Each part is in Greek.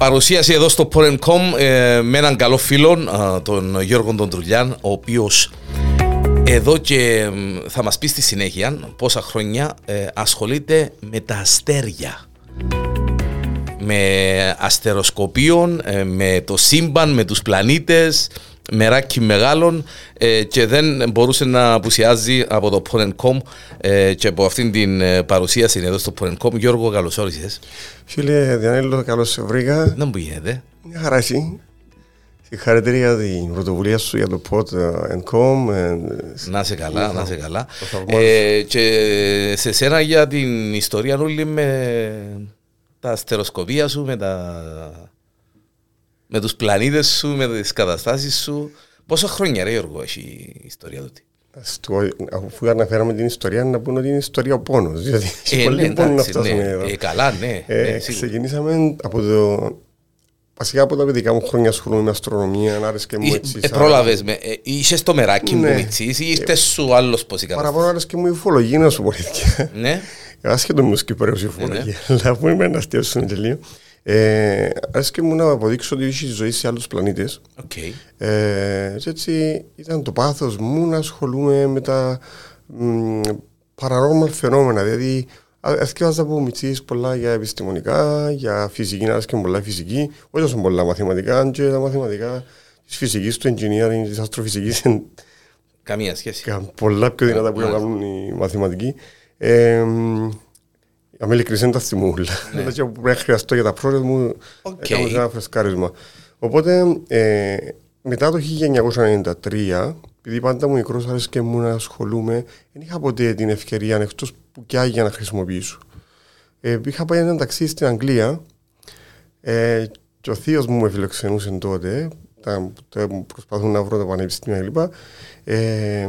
Παρουσίαση εδώ στο Porencom ε, με έναν καλό φίλο, ε, τον Γιώργο τον Τρουλιάν, ο οποίος εδώ και θα μας πει στη συνέχεια πόσα χρόνια ε, ασχολείται με τα αστέρια. Με αστεροσκοπίων, ε, με το σύμπαν, με τους πλανήτες, μεράκι μεγάλων ε, και δεν μπορούσε να απουσιάζει από το Porencom ε, και από αυτήν την ε, παρουσίαση εδώ στο Porencom. Γιώργο, καλώς όρισες. Φίλε Διανέλο, καλώς σε βρήκα. Δεν μου γίνεται. Μια χαρά εσύ. Συγχαρητήρια για την πρωτοβουλία σου για το Pod.com. Να σε καλά, να σε καλά. Ε, και σε σένα για την ιστορία όλη με τα αστεροσκοπία σου, με τα με τους πλανήτες σου, με τις καταστάσεις σου. Πόσα χρόνια ρε Γιώργο έχει η ιστορία του. Αφού αναφέραμε την ιστορία, να πούμε ότι είναι ιστορία ο πόνος. Δηλαδή, ε, πολύ ναι, πόνο να φτάσουμε ναι. εδώ. Ε, καλά, ναι. Ε, ναι ξεκινήσαμε από το... Βασικά από τα παιδικά μου χρόνια ασχολούμαι με αστρονομία, να άρεσε και μου έτσι. Ε, πρόλαβες με, ε, είσαι στο μεράκι ναι. μου μητσής ή είστε σου άλλος πώς η κατάσταση; Παραπάνω άρεσε και μου η ουφολογία να σου πω. Ναι. Άσχετο μου σκυπέρεως η ουφολογία, ναι, ναι. αλλά που είμαι ένας αστείο τελείο. Ε, και μου να αποδείξω ότι έχει ζωή σε άλλους πλανήτες. Okay. Ε, έτσι ήταν το πάθος μου να ασχολούμαι με τα παρανόρμαλ φαινόμενα. Δηλαδή, Εθιάζα από μητσής πολλά για επιστημονικά, για φυσική, να και πολλά φυσική, όχι τόσο πολλά μαθηματικά, και τα μαθηματικά της φυσικής, του engineering, της αστροφυσικής. Καμία σχέση. Πολλά πιο δυνατά που κάνουν οι μαθηματικοί. Ε, αν είμαι ειλικρινής δεν τα θυμούλα. Ναι. Δηλαδή που πρέπει να χρειαστώ για τα project μου, okay. έκανα ένα φρεσκάρισμα. Οπότε, ε, μετά το 1993, επειδή πάντα μου μικρός άρεσε και μου να ασχολούμαι, δεν είχα ποτέ την ευκαιρία εκτός που και για να χρησιμοποιήσω. Ε, είχα πάει ένα ταξίδι στην Αγγλία ε, και ο θείος μου με φιλοξενούσε τότε, τα, προσπαθούν να βρω το πανεπιστήμιο κλπ. Ε,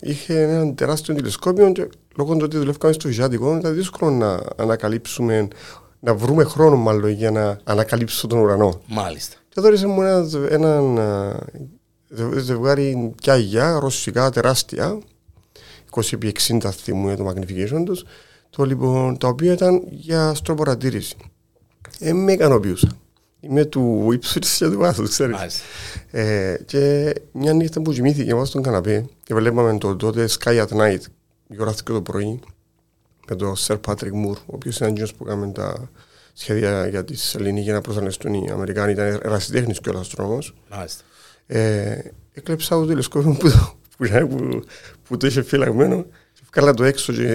είχε ένα τεράστιο τηλεσκόπιο και λόγω του ότι δουλεύαμε στο Ιζάτικο ήταν δύσκολο να ανακαλύψουμε, να βρούμε χρόνο μάλλον για να ανακαλύψουμε τον ουρανό. Μάλιστα. Και δώρισε μου ένα, έναν ζευγάρι πια αγιά, ρωσικά τεράστια, 20 60 θυμού το magnification τους, το, λοιπόν, τα οποία ήταν για αστροπαρατήρηση. Ε, με ικανοποιούσαν. Είμαι του ύψους της και του βάθους, ξέρεις. Ε, και μια νύχτα που κοιμήθηκε μας στον καναπέ και βλέπαμε το τότε Sky at Night, γεωγραφικό το πρωί, με τον Sir Patrick Moore, ο οποίος είναι ένας που έκαμε τα σχέδια για τη Σελήνη για να προσανεστούν οι Αμερικάνοι, ήταν ερασιτέχνης και ο αστρόμος. Μάλιστα. Ε, έκλεψα το τηλεσκόπιο που, που, που, που το είχε φυλαγμένο Βγάλα το έξω και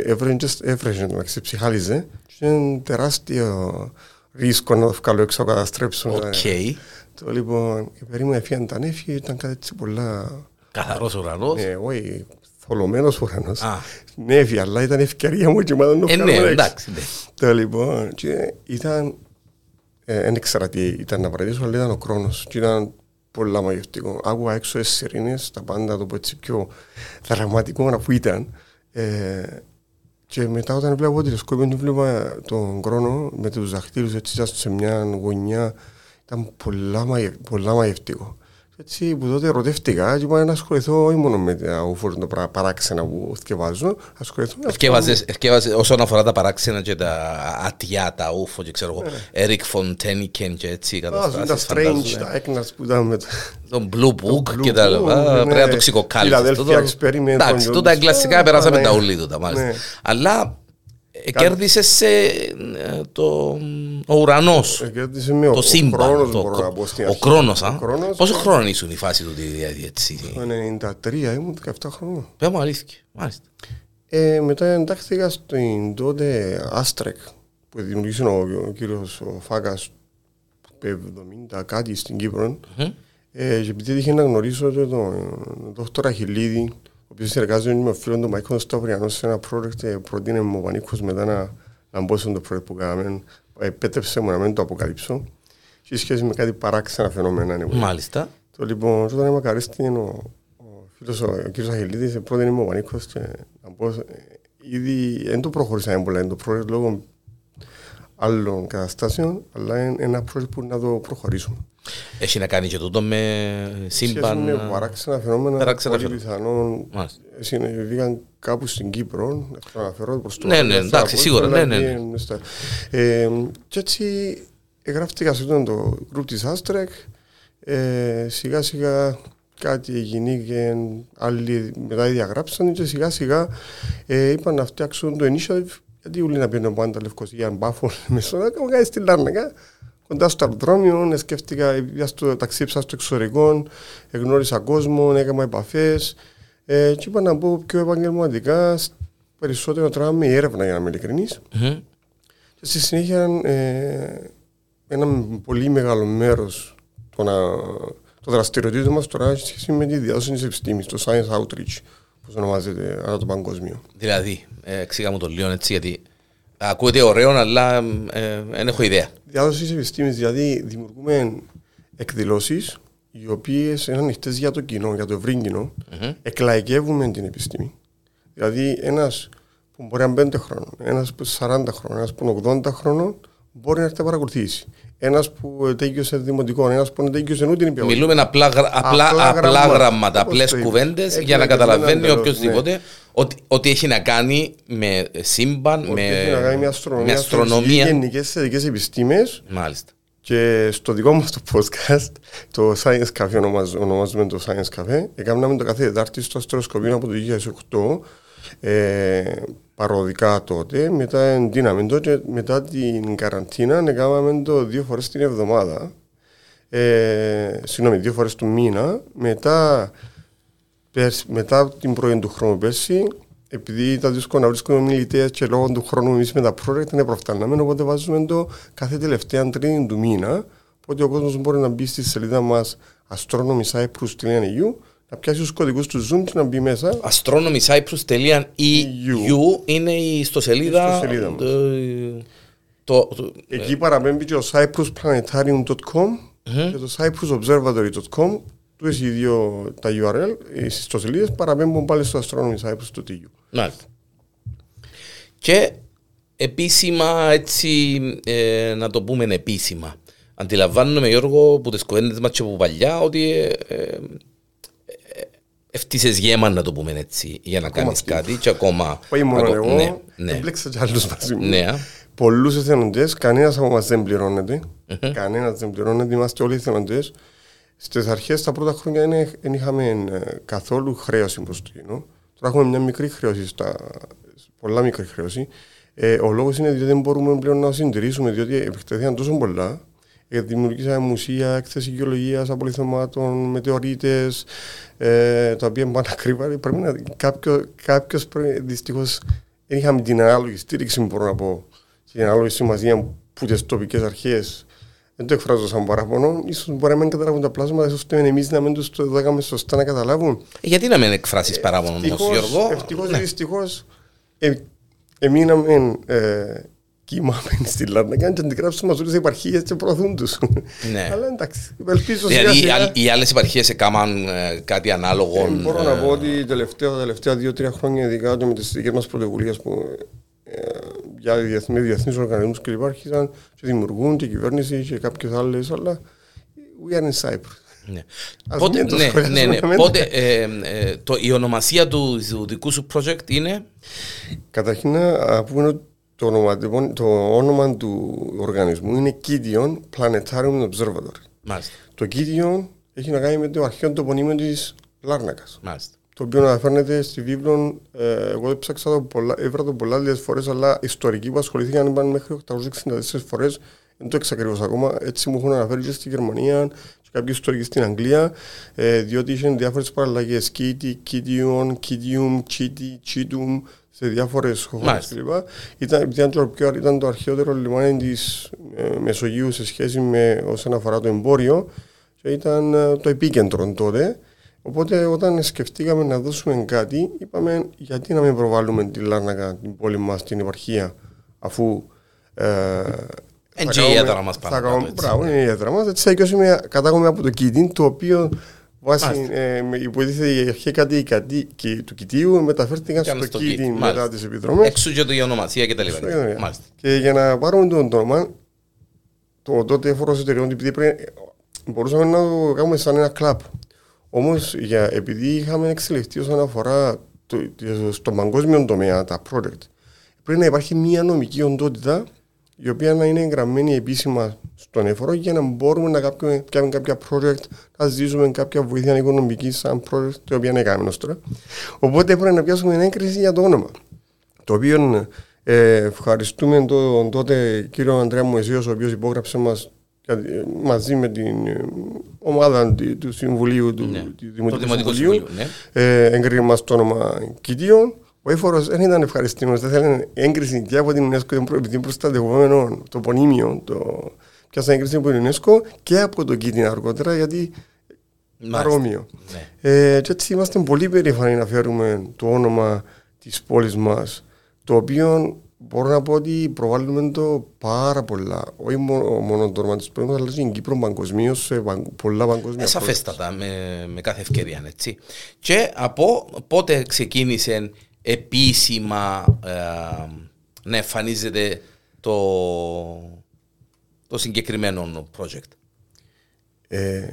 έβρεχε το ψυχάλιζε και είναι τεράστιο ρίσκο να το βγάλω έξω να καταστρέψω. OK. Okay. Το λοιπόν, η περίμενη έφυγε τα νέφη, ήταν κάτι έτσι πολλά... Καθαρός ουρανός. Ναι, όχι, θολωμένος ουρανός. Ah. Νέφη, αλλά ήταν ευκαιρία μου και μάλλον το ε, ναι, εντάξει, ναι. Το λοιπόν, και ήταν... Ε, δεν ήξερα τι ήταν να παρατήσω, αλλά ήταν ο χρόνος. Και ήταν πολλά μαγευτικό. Άκουγα έξω τις σιρήνες, τα πάντα το πω έτσι πιο δραματικό να που ήταν. Ε, και μετά όταν βλέπω το τηλεσκόπιο, βλέπω τον χρόνο με τους δαχτύλους έτσι σε μια γωνιά. Ήταν πολλά, πολλά μαγευτικό. Έτσι που τότε ερωτεύτηκα και είπα να ασχοληθώ όχι μόνο με τα ούφορ τα παράξενα που θυκευάζω, ασχοληθώ Ευκεύαζες όσον αφορά τα παράξενα και τα ατιά, τα ούφο και ξέρω εγώ, Eric Fontaniken και έτσι καταστάσεις. Τα strange, τα έκνας που ήταν με τον Blue Book και τα λοιπά, πρέπει να το ξικοκάλεις. Φιλαδέλφια experiment. Εντάξει, τούτα κλασικά περάσαμε τα ουλί τούτα μάλιστα. Αλλά κέρδισες σε ε, το, ο ουρανός. Ε, το σύμπαν. Το, ο χρόνος. Πόσο χρόνος ήσουν η φάση του έτσι. Το 1993 ήμουν 17 χρόνια. Πε μου αλήθεια. Μάλιστα. Ε, μετά εντάχθηκα στην τότε Άστρεκ που δημιουργήσε ο, ο κύριος Φάκας 70 κάτι στην Κύπρο. Mm-hmm. Ε, και επειδή είχε να γνωρίσω τον Δόκτωρα Χιλίδη ο οποίος εργάζεται με φίλον του Μαϊκόν Σταυριανό σε ένα project προτείνε μου ο Πανίκος μετά να, να μπω στο project που κάναμε. Επέτρεψε μου να μην το αποκαλύψω. Και σχέση με κάτι παράξενα φαινόμενα. Ναι, Μάλιστα. Το λοιπόν, όταν είμαι καρίστη, ο, ο φίλος, ο, ο κύριος Αχιλίδης, πρότεινε μου ο Πανίκος και να μπω, ήδη δεν το προχωρήσαμε πολλά, το project λόγω άλλων καταστάσεων, αλλά είναι ένα project που να το προχωρήσουμε. Έχει να κάνει και τούτο με σύμπαν. Είναι παράξενα φαινόμενα. Παράξενα πολύ πιθανόν. Συνέβηκαν κάπου στην Κύπρο. Να αναφέρω προς το. Ναι, ναι, εντάξει, σίγουρα. Ναι, ναι. Ε, και έτσι εγγράφτηκα σε αυτό το group της Άστρεκ. Ε, σιγά σιγά κάτι έγινε και άλλοι μετά διαγράψαν και σιγά σιγά ε, είπαν να φτιάξουν το initiative γιατί ούλοι να πιένουν πάντα Λευκοσία, Μπάφο, Μεσόνα, κάνω κάτι στη Λάρνακα κοντά στο αεροδρόμιο, σκέφτηκα, για στο ταξίψα στο εξωτερικό, εγνώρισα κόσμο, έκανα επαφές. Ε, και είπα να μπω πιο επαγγελματικά, περισσότερο τώρα με έρευνα για να είμαι ειλικρινής. Mm-hmm. Και στη συνέχεια ε, ένα πολύ μεγάλο μέρος των το δραστηριοτήτων μας τώρα έχει σχέση με τη διάδοση της επιστήμης, το science outreach, που ονομάζεται ανά το παγκόσμιο. Δηλαδή, ε, εξήγα μου το λίγο έτσι, γιατί ακούγεται ωραίο, αλλά ε, δεν έχω ιδέα. Διάδοση της επιστήμης, δηλαδή δημιουργούμε εκδηλώσεις οι οποίες είναι ανοιχτές για το κοινό, για το ευρύ κοινό. Mm-hmm. Εκλαϊκεύουμε την επιστήμη. Δηλαδή, ένας που μπορεί να είναι 5 χρόνων, ένας που είναι 40 χρόνων, ένας που είναι 80 χρόνων, μπορεί να έρθει να παρακολουθήσει. Ένας που τέγιωσε δημοτικό, ένας που δεν τέγιωσε ούτε την ποιότητα. Μιλούμε απλά, απλά, απλά, απλά γράμματα, απλές κουβέντες για να καταλαβαίνει οποιοδήποτε ναι. ότι, ότι έχει να κάνει με σύμπαν, με, έχει να κάνει με αστρονομία, με αστρονομία. γενικές θετικές επιστήμες. Μάλιστα. Και στο δικό μας το podcast, το Science Cafe, ονομάζουμε το Science Cafe, έκαναμε το κάθε Δετάρτη στο αστροσκοπείο από το 2008. Ε, παροδικά τότε, μετά εντύναμε το και μετά την καραντίνα έκαναμε το δύο φορές την εβδομάδα. Ε, συγγνώμη, δύο φορές του μήνα. Μετά, μετά την πρωί του χρόνου πέρσι, επειδή ήταν δύσκολο να βρίσκουμε μιλητές και λόγω του χρόνου εμείς με τα project δεν προφτάναμε, οπότε βάζουμε το κάθε τελευταία τρίτη του μήνα. Οπότε ο κόσμος μπορεί να μπει στη σελίδα μας astronomycyprus.eu να πιάσει τους κωδικούς του Zoom και να μπει μέσα. astronomycyprus.eu είναι η ιστοσελίδα. σελίδα το, το, το, Εκεί ε. παραπέμπει και ο cyprusplanetarium.com mm-hmm. και το cyprusobservatory.com του οι δύο τα URL, οι ιστοσελίδες παραπέμπουν πάλι στο astronomycyprus.eu. Μάλιστα. Και επίσημα, έτσι ε, να το πούμε επίσημα. Αντιλαμβάνομαι Γιώργο από τις κουβέντες μας και από παλιά ότι ε, ε, Ευτύσες γέμα να το πούμε έτσι για να κάνεις κάτι και ακόμα... Όχι μόνο εγώ, ναι, ναι. έμπλεξα κι άλλους μαζί μου. Ναι. Πολλούς εθελοντές, κανένας από μας δεν πληρώνεται. Κανένας δεν πληρώνεται, είμαστε όλοι εθελοντές. Στις αρχές, τα πρώτα χρόνια δεν είχαμε ε, καθόλου χρέωση προς το κοινό. Τώρα έχουμε μια μικρή χρέωση, στα, πολλά μικρή χρέωση. Ε, ο λόγος είναι διότι δεν μπορούμε πλέον να συντηρήσουμε, διότι επιτεθήκαν τόσο πολλά ε, δημιουργήσαμε μουσεία, έκθεσης γεωλογίας απολυθωμάτων, μετεωρίτε, ε, τα οποία πάνε ακριβά. Πρέπει να κάποιο, κάποιος δυστυχώς δεν είχαμε την ανάλογη στήριξη, μπορώ να πω, την ανάλογη σημασία που τις τοπικές αρχές. Δεν το εκφράζω σαν παράπονο. σω μπορεί να μην καταλάβουν τα πλάσματα, ίσως εμείς να μην τους το δέκαμε σωστά να καταλάβουν. Ε, γιατί να μην εκφράσεις παράπονο, όμω, Γιώργο; Ευτυχώς ή ναι. δυστυχώς ε, εμείναμε ε, κοιμάμε στη Λάρνακα και αντιγράψουμε μαζούρες επαρχίες και προωθούν τους. Ναι. Αλλά εντάξει, ελπίζω Δηλαδή οι άλλες επαρχίες έκαναν ε, κάτι ανάλογο. Ε, μπορώ να πω ότι τελευταία, τα τελευταία δύο-τρία χρόνια ειδικά με τις δικές μας πρωτοβουλίες που ε, για διεθνείς, διεθνείς οργανισμούς και άρχισαν και δημιουργούν και η κυβέρνηση και κάποιες άλλες, αλλά we are in Cyprus. Ναι. Πότε, ναι, ναι, ναι. Πότε, ε, ε, το, η ονομασία του, του δικού σου project είναι; Καταρχήν να πούμε το όνομα, το όνομα του οργανισμού είναι Kidion Planetarium Observatory. Μάλιστα. Το Kidion έχει να κάνει με το αρχαίο τοπονίμιο της Λάρνακας. Το οποίο αναφέρεται στη βίβλο, ε, εγώ έψαξα το πολλά, έβρα το πολλά λίγες φορές, αλλά ιστορικοί που ασχολήθηκαν είπαν μέχρι 864 φορές. Δεν το εξακριβώ ακόμα. Έτσι μου έχουν αναφέρει και στη Γερμανία και κάποιοι ιστορικοί στην Αγγλία, ε, διότι είχαν διάφορες παραλλαγές. Κίτι, Kidion, Kidium, Chiti, Chitum, σε διάφορες χώρες κλπ. Ήταν, ήταν, το, ήταν το αρχαιότερο λιμάνι της ε, Μεσογείου σε σχέση με όσον αφορά το εμπόριο και ήταν ε, το επίκεντρο τότε. Οπότε όταν σκεφτήκαμε να δώσουμε κάτι, είπαμε γιατί να μην προβάλλουμε τη Λάρνακα, την πόλη μας, την επαρχία, αφού. Ε, Έτσι η έδρα μας πάνω. Μπράβο, είναι η έδρα μας. Έτσι θα κατάγομαι από το Κίτιν, το οποίο Βάσει ε, υποτίθεται η αρχαία κάτι του κοιτίου μεταφέρθηκαν στο, στο κήτη μετά τις επιδρομές. Εξού και το η ονομασία και τα λοιπά. Και για να πάρουμε τον όνομα, το τότε έφορο εταιρεών, επειδή μπορούσαμε να το κάνουμε σαν ένα κλαπ. Όμως, επειδή είχαμε εξελιχθεί όσον αφορά το, στο παγκόσμιο τομέα, τα project, πρέπει να υπάρχει μια νομική οντότητα η οποία να είναι εγγραμμένη επίσημα στον εφορό για να μπορούμε να κάνουμε κάποια project, να ζήσουμε κάποια βοήθεια οικονομική σαν project, το οποίο είναι έκαμε τώρα. Οπότε πρέπει να πιάσουμε έγκριση για το όνομα. Το οποίο ε, ευχαριστούμε τον τότε κύριο Αντρέα Μουεσίος, ο οποίος υπόγραψε μας μαζί με την ε, ομάδα του Συμβουλίου του ναι. Δημοτικού Συμβουλίου ναι. ε, έγκρινε μας το όνομα Κιτίων ο έφορος δεν ήταν ευχαριστημένος, δεν θέλει έγκριση και από την UNESCO επειδή προστατευόμενο το πονίμιο, το πιάσα έγκριση από την UNESCO και από το Κίτιν αργότερα γιατί παρόμοιο. Ναι. Ε, και έτσι είμαστε πολύ περήφανοι να φέρουμε το όνομα της πόλης μας το οποίο μπορώ να πω ότι προβάλλουμε το πάρα πολλά. Όχι μόνος το όνομα της πόλης, αλλά στην Κύπρο παγκοσμίως σε πολλά παγκοσμία. Ε, σαφέστατα, με, με κάθε ευκαιρία. Έτσι. Και από πότε ξεκίνησε επίσημα ε, να εμφανίζεται το, το συγκεκριμένο project. Ε,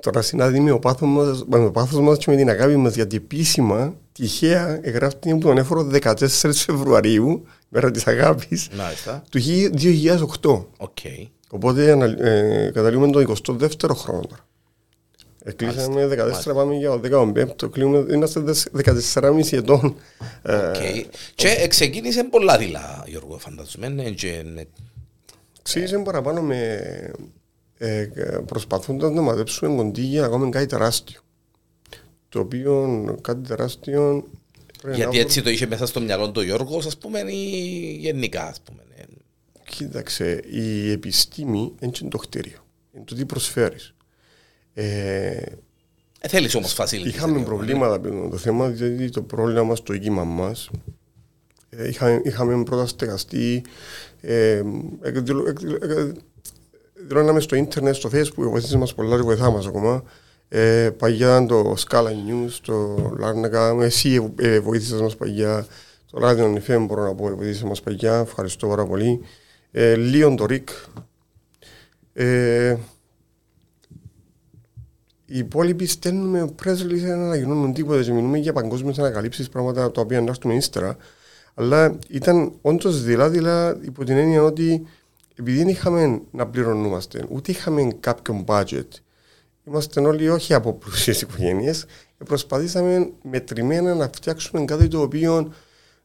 τώρα συνάδει με ο πάθος μας, με ο πάθος μας και με την αγάπη μας γιατί επίσημα τυχαία εγγράφει την τον έφορο 14 Φεβρουαρίου μέρα της αγάπης του 2008. Okay. Οπότε ε, καταλήγουμε το 22ο χρόνο τώρα. Εκλείσαμε 14, πάμε για 15, κλείνουμε, είμαστε 14,5 ετών. Okay. Και ξεκίνησε πολλά δειλά, Γιώργο, φαντάζομαι. Ναι, ξεκίνησε παραπάνω με ε, προσπαθώντας να μαζέψουμε κοντίγια ακόμα κάτι τεράστιο. Το οποίο κάτι τεράστιο... Γιατί έτσι το είχε μέσα στο μυαλό του Γιώργος, ας πούμε, ή γενικά, ας πούμε. Ναι. Κοίταξε, η επιστήμη είναι το κτίριο. Είναι το τι προσφέρεις. Ε, ε, Θέλεις όμως facility. Είχαμε προβλήματα με το θέμα, γιατί το πρόβλημα μας το οίκημα μας. Ε, είχαμε, είχαμε πρώτα στεγαστεί. Ε, δηλώναμε στο ίντερνετ, στο facebook, βοηθήσει μας πολλά και βοηθά μας ακόμα. Ε, παγιά το Scala News, το Λάρνακα, εσύ ε, βοήθησες μας παγιά, το Radio FM μπορώ να πω, βοήθησε μας παγιά, ευχαριστώ πάρα πολύ. Ε, Λίον το Ρικ, ε, οι υπόλοιποι στέλνουμε πρέσβης να ανακοινώνουν τίποτα και μιλούμε για παγκόσμιες ανακαλύψεις, πράγματα τα οποία να έρθουμε ύστερα. Αλλά ήταν όντως δειλά-δειλά υπό την έννοια ότι επειδή δεν είχαμε να πληρωνούμαστε, ούτε είχαμε κάποιον budget, είμαστε όλοι όχι από πλούσιες οικογένειες, προσπαθήσαμε μετρημένα να φτιάξουμε κάτι το οποίο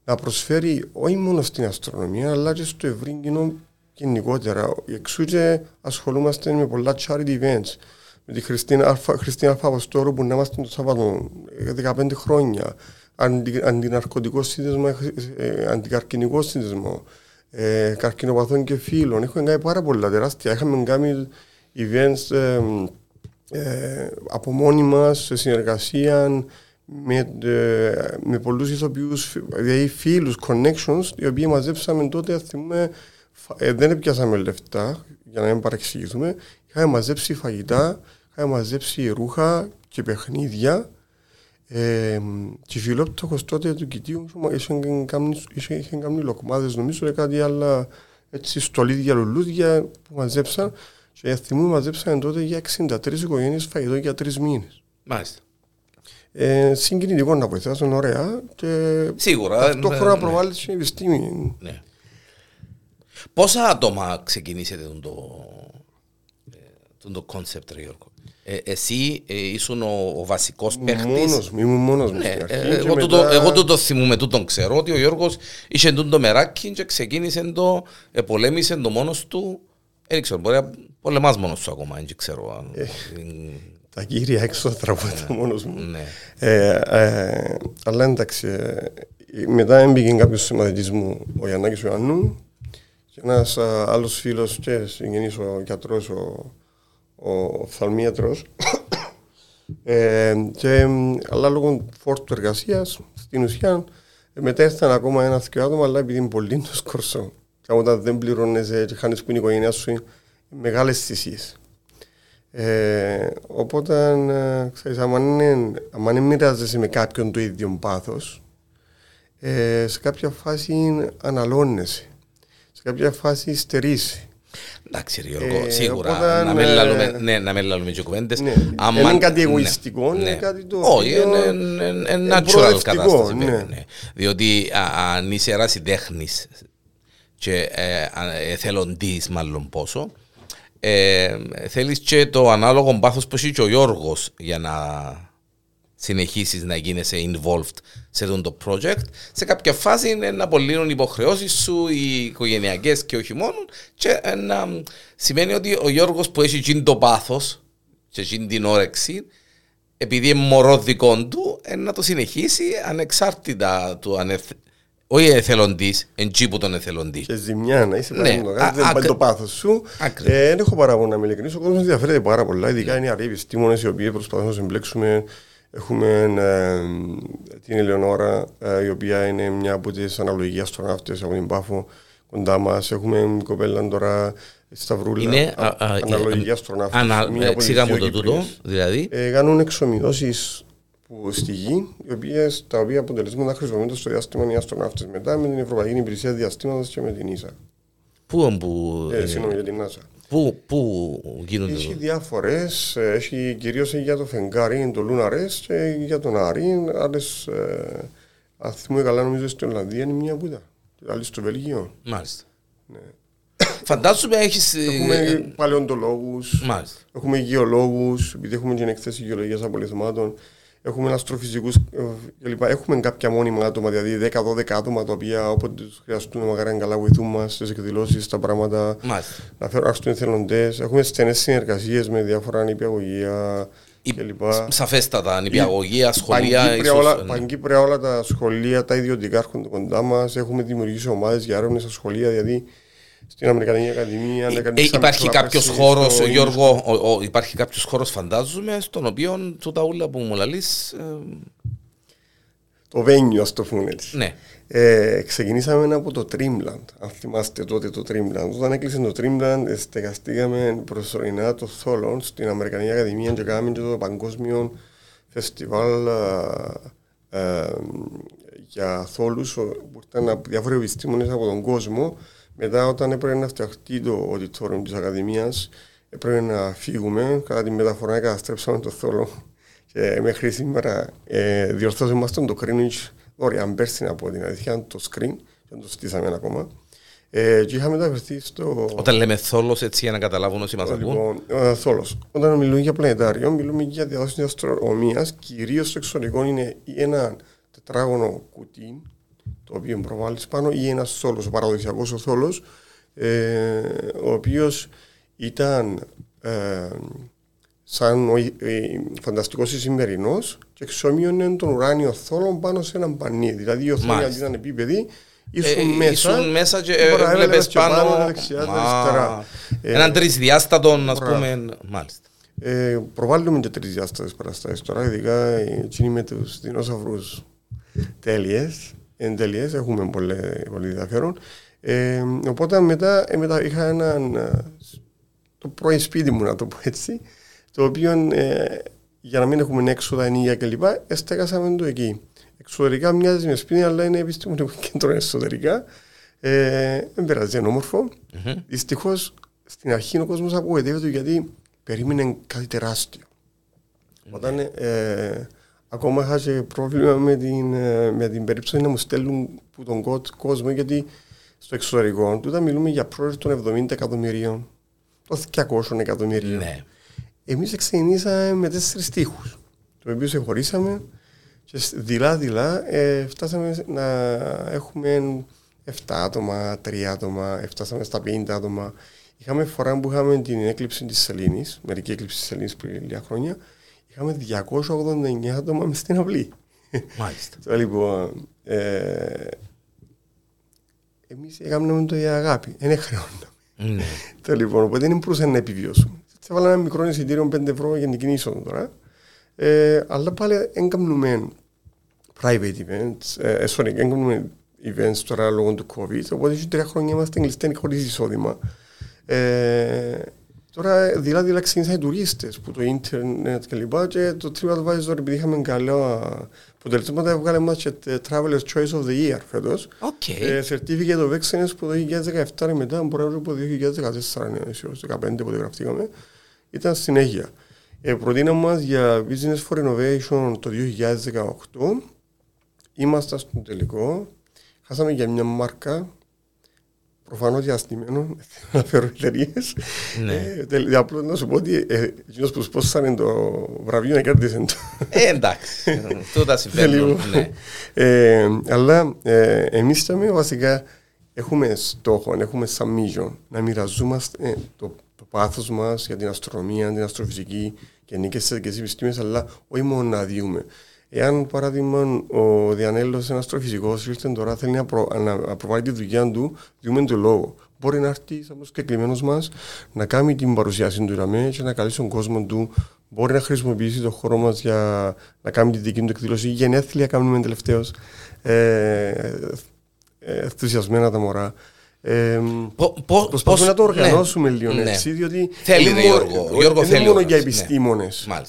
να προσφέρει όχι μόνο στην αστρονομία, αλλά και στο ευρύ κοινό γενικότερα. Εξού και ασχολούμαστε με πολλά charity events με τη Χριστίνα Αλφα, Χριστίνα Αλφα που να είμαστε το Σάββατο 15 χρόνια, αντι, αντιναρκωτικό σύνδεσμο, ε, αντικαρκυνικό σύνδεσμο, ε, καρκινοπαθών και φίλων. Έχουμε κάνει πάρα πολλά τεράστια. Είχαμε κάνει events ε, ε, από μόνοι μας σε συνεργασία με, ε, με πολλούς ηθοποιούς, δηλαδή φίλους, connections, οι οποίοι μαζέψαμε τότε, θυμούμε, ε, δεν έπιασαμε λεφτά, για να μην παρεξηγηθούμε, είχαμε μαζέψει φαγητά, είχαμε μαζέψει ρούχα και παιχνίδια ε, και φιλόπτωχος τότε του κοιτίου είχε κάνει λοκμάδες νομίζω κάτι άλλα έτσι στολίδια λουλούδια που μαζέψαν και θυμού μαζέψαν τότε για 63 οικογένειες φαγητό για τρεις μήνες. Μάλιστα. Ε, συγκινητικό να βοηθάσουν ωραία και Σίγουρα, ταυτόχρονα ναι, προβάλλεις την επιστήμη. Ναι. Πόσα άτομα ξεκινήσετε το, το, το concept, Γιώργο; Ε, εσύ ε, ήσουν ο, ο βασικός παίχτης. Μόνος μου, ήμουν μόνος μου. Ναι, ε, εγώ, μετά... το, εγώ το, το θυμούμαι, τούτον ξέρω ότι ο Γιώργος είχε το μεράκι και ξεκίνησε το, πολέμησε το μόνος του. Δεν ξέρω, μπορεί να πολεμάς μόνος του ακόμα, δεν ξέρω. Ε, τα κύρια έξω τραγούδια μόνος μου. Ναι. Ε, ε, αλλά εντάξει, μετά έμπηκε κάποιος συμμαθητής μου, ο Γιαννάκη Ιωαννού, και ένας άλλος φίλος και συγγενή ο γιατρός, ο ο οφθαλμίατρος. Ε, και, αλλά λόγω φόρτου εργασίας στην ουσία μετά ήρθαν ακόμα ένα δύο άτομα αλλά επειδή είναι πολύ το σκορσό και όταν δεν πληρώνεσαι και χάνεις που είναι η οικογένειά σου είναι μεγάλες θυσίες. Ε, οπότε ε, ξέρεις αν δεν μοιράζεσαι με κάποιον το ίδιο πάθος ε, σε κάποια φάση αναλώνεσαι. Σε κάποια φάση στερήσει Εντάξει, Γιώργο, ε, σίγουρα. Να μην λαλούμε, ναι, να μην λαλούμε και κουβέντες. Ναι. Είναι κάτι εγωιστικό, είναι ναι. κάτι το Όχι, είναι natural κατάσταση. Ναι. Διότι αν είσαι τέχνης και ε, εθελοντής μάλλον πόσο, ε, θέλεις και το ανάλογο πάθος που έχει και ο Γιώργος για να συνεχίσεις να γίνεσαι involved σε αυτό το project. Σε κάποια φάση είναι να απολύνουν οι υποχρεώσεις σου, οι οικογενειακές και όχι μόνο και να σημαίνει ότι ο Γιώργος που έχει γίνει το πάθος και γίνει την όρεξη επειδή είναι μωρός δικό του, να το συνεχίσει ανεξάρτητα του αν όχι εθελοντής, εν που τον εθελοντή. Και ζημιά να είσαι ναι. δεν πάει το πάθος σου. Ε, δεν έχω παράπονο να με ειλικρινής. Ο κόσμος ενδιαφέρεται πάρα πολλά. Ειδικά είναι οι αρρήβοι επιστήμονες οι οποίοι προσπαθούν να συμπλέξουμε. Έχουμε ε, την Ελεονόρα, ε, η οποία είναι μια από τις αναλογικές αστροναύτε από την Πάφο κοντά μας. Έχουμε κοπέλα τώρα Σταυρούλα, είναι αναλογική αστροναύτη. Ανα, εξήγα μου το τούτο, δηλαδή. Ε, κάνουν εξομοιώσεις που στη γη, οι οποίες, τα οποία αποτελέσματα χρησιμοποιούνται στο διάστημα οι αστροναύτες μετά με την Ευρωπαϊκή Υπηρεσία Διαστήματος και με την ΙΣΑ. Πού, που. Ε, συγγνώμη, για την NASA. Πού, πού γίνονται Έχει διάφορες. Έχει κυρίως για το φεγγάρι, το Lunar και για τον Άρη. Άλλες. Ε, αν θυμούμαι καλά, νομίζω στην Ολλανδία είναι μια πούτα. Άλλη στο Βέλγιο. Μάλιστα. Ναι. Φαντάζομαι έχεις. Ε, έχουμε παλαιοντολόγους. Έχουμε γεωλόγους, επειδή έχουμε την εκθέση γεωλογίας απολυθμάτων. Έχουμε αστροφυσικούς ε, κλπ. Έχουμε κάποια μόνιμα άτομα, δηλαδή 10-12 άτομα τα οποία όποτε τους χρειαστούν μακάρι καλά βοηθούν μας στι εκδηλώσεις, στα πράγματα. Μάλιστα. Να φέρουν αστούν εθελοντές. Έχουμε στενές συνεργασίες με διάφορα νηπιαγωγεία. κλπ. Σαφέστατα, νηπιαγωγεία, σχολεία. Παγκύπρια όλα τα σχολεία, τα ιδιωτικά έρχονται κοντά μας. Έχουμε δημιουργήσει ομάδες για έρευνες στα σχολεία, δηλαδή στην Αμερικανική Ακαδημία. Ε, ε, υπάρχει κάποιος χώρος, Γιώργο, ο, ο, υπάρχει κάποιος χώρος, φαντάζομαι, στον οποίο τούτα ούλα που μου λαλείς. Ε... Το βένιο, ας το πούμε έτσι. Ναι. Ε, ξεκινήσαμε από το Trimland. Αν θυμάστε τότε το Trimland. Όταν έκλεισε το Trimland, στεγαστήκαμε προσωρινά το Θόλον στην Αμερικανική Ακαδημία και κάναμε και το παγκόσμιο φεστιβάλ ε, ε, για θόλους που ήταν από διάφοροι επιστήμονες από τον κόσμο μετά, όταν έπρεπε να φτιαχτεί το auditorium της Ακαδημίας, έπρεπε να φύγουμε. Κατά τη μεταφορά, καταστρέψαμε το θόλο. Και μέχρι σήμερα ε, διορθώσαμε το Greenwich δωρεάν πέρσι από την αλήθεια, το screen, και το στήσαμε ακόμα. Ε, και είχαμε μεταφερθεί στο. Όταν λέμε θόλος, έτσι για να καταλάβουν όσοι μας ακούν. Λοιπόν, ε, θόλος. Όταν μιλούμε για πλανητάριο, μιλούμε για διαδόση αστρονομία. Κυρίως το εξωτερικό είναι ένα τετράγωνο κουτί το οποίο προβάλλεις πάνω ή ένας θόλος, ο παραδοσιακός ο θόλος, ε, ο οποίος ήταν ε, σαν ο, ε, φανταστικός σημερινός και εξομοίωνε τον ουράνιο θόλο πάνω σε έναν πανί. Δηλαδή η οθόνη αντί ήταν επίπεδη, ήσουν ε, μέσα, ήσουν μέσα και έβλεπε πάνω, πάνω δεξιά, αριστερά. Έναν τρισδιάστατο, ας πούμε, μάλιστα. Ε, προβάλλουμε και τρισδιάστατες παραστάσεις τώρα, ειδικά εκείνοι με τους δεινόσαυρους τέλειες εν τελειές, έχουμε πολύ, πολύ ενδιαφέρον. Ε, οπότε μετά, ε, μετά είχα έναν, ε, το πρώην σπίτι μου να το πω έτσι, το οποίο ε, για να μην έχουμε έξοδα, ενίγεια κλπ. Εστέγασαμε το εκεί. Εξωτερικά μοιάζει με σπίτι, αλλά είναι επιστημονικό κέντρο εσωτερικά. Ε, δεν πειράζει, είναι όμορφο. Mm-hmm. Δυστυχώς στην αρχή ο κόσμος απογοητεύεται γιατί περίμενε κάτι τεράστιο. Mm-hmm. Όταν ε, Ακόμα είχα και πρόβλημα με την, ε, με την περίπτωση να μου στέλνουν που τον κόσμο γιατί στο εξωτερικό του μιλούμε για project των 70 εκατομμυρίων, των 200 εκατομμυρίων. Ναι. Εμείς ξεκινήσαμε με τέσσερις τείχου, το οποίο σε χωρίσαμε και δειλά-δειλά ε, φτάσαμε να έχουμε 7 άτομα, 3 άτομα, φτάσαμε στα 50 άτομα. Είχαμε φορά που είχαμε την έκλειψη της Σελήνης, μερική έκλειψη της Σελήνης πριν λίγα χρόνια, είχαμε 289 άτομα μες στην αυλή. Μάλιστα. λοιπόν, ε, εμείς έκαναμε το για αγάπη, δεν χρεώναμε. Ναι. λοιπόν, οπότε δεν μπορούσαμε να επιβιώσουμε. Θα βάλαμε ένα μικρό εισιτήριο 5 ευρώ για την κοινή είσοδο τώρα. Ε, αλλά πάλι έγκαμνουμε private events, ε, sorry, έγκαμνουμε events τώρα λόγω του COVID, οπότε έχει τρία χρόνια είμαστε κλειστοί χωρίς εισόδημα. Ε, Τώρα δηλαδή ξεκίνησαν οι τουρίστες που το ίντερνετ και λοιπά και το TripAdvisor επειδή είχαμε καλά αποτελέσματα έβγαλε μας και Traveler's Choice of the Year φέτος. Okay. Ε, certificate of Excellence που το 2017 μετά μπορεί να από το 2014 ναι, 2015 που γραφτήκαμε ήταν συνέχεια. Ε, προτείναμε μας για Business for Innovation το 2018 Είμαστε στον τελικό. Χάσαμε για μια μάρκα προφανώς διαστημένο, να φέρω εταιρείε. Ναι. Απλώ να σου πω ότι εκείνος που σπόσανε το βραβείο να κέρδισε το. Ε, εντάξει. Τούτα συμβαίνουν. ναι. αλλά εμείς βασικά έχουμε στόχο, έχουμε σαν να μοιραζόμαστε το πάθος μας για την αστρονομία, την αστροφυσική και νίκες στι επιστήμες, αλλά όχι μόνο να διούμε. Εάν, παράδειγμα, ο Διανέλο, ένας αστροφυσικό, ήρθε τώρα, θέλει να, προ, να προβάλλει τη δουλειά του, διούμε το λόγο. Μπορεί να έρθει σαν συγκεκριμένο μας να κάνει την παρουσίαση του Ιραμέ και να καλέσει τον κόσμο του. Μπορεί να χρησιμοποιήσει το χώρο μας για να κάνει τη δική του εκδήλωση. Γενέθλια κάνουμε τελευταίως. Ε, ενθουσιασμένα τα μωρά. Ε, προσπαθούμε να το οργανώσουμε ναι, λίγο ναι. έτσι, διότι θέλει, είναι, Γιώργο, Γιώργο είναι μόνο για επιστήμονες. Ναι,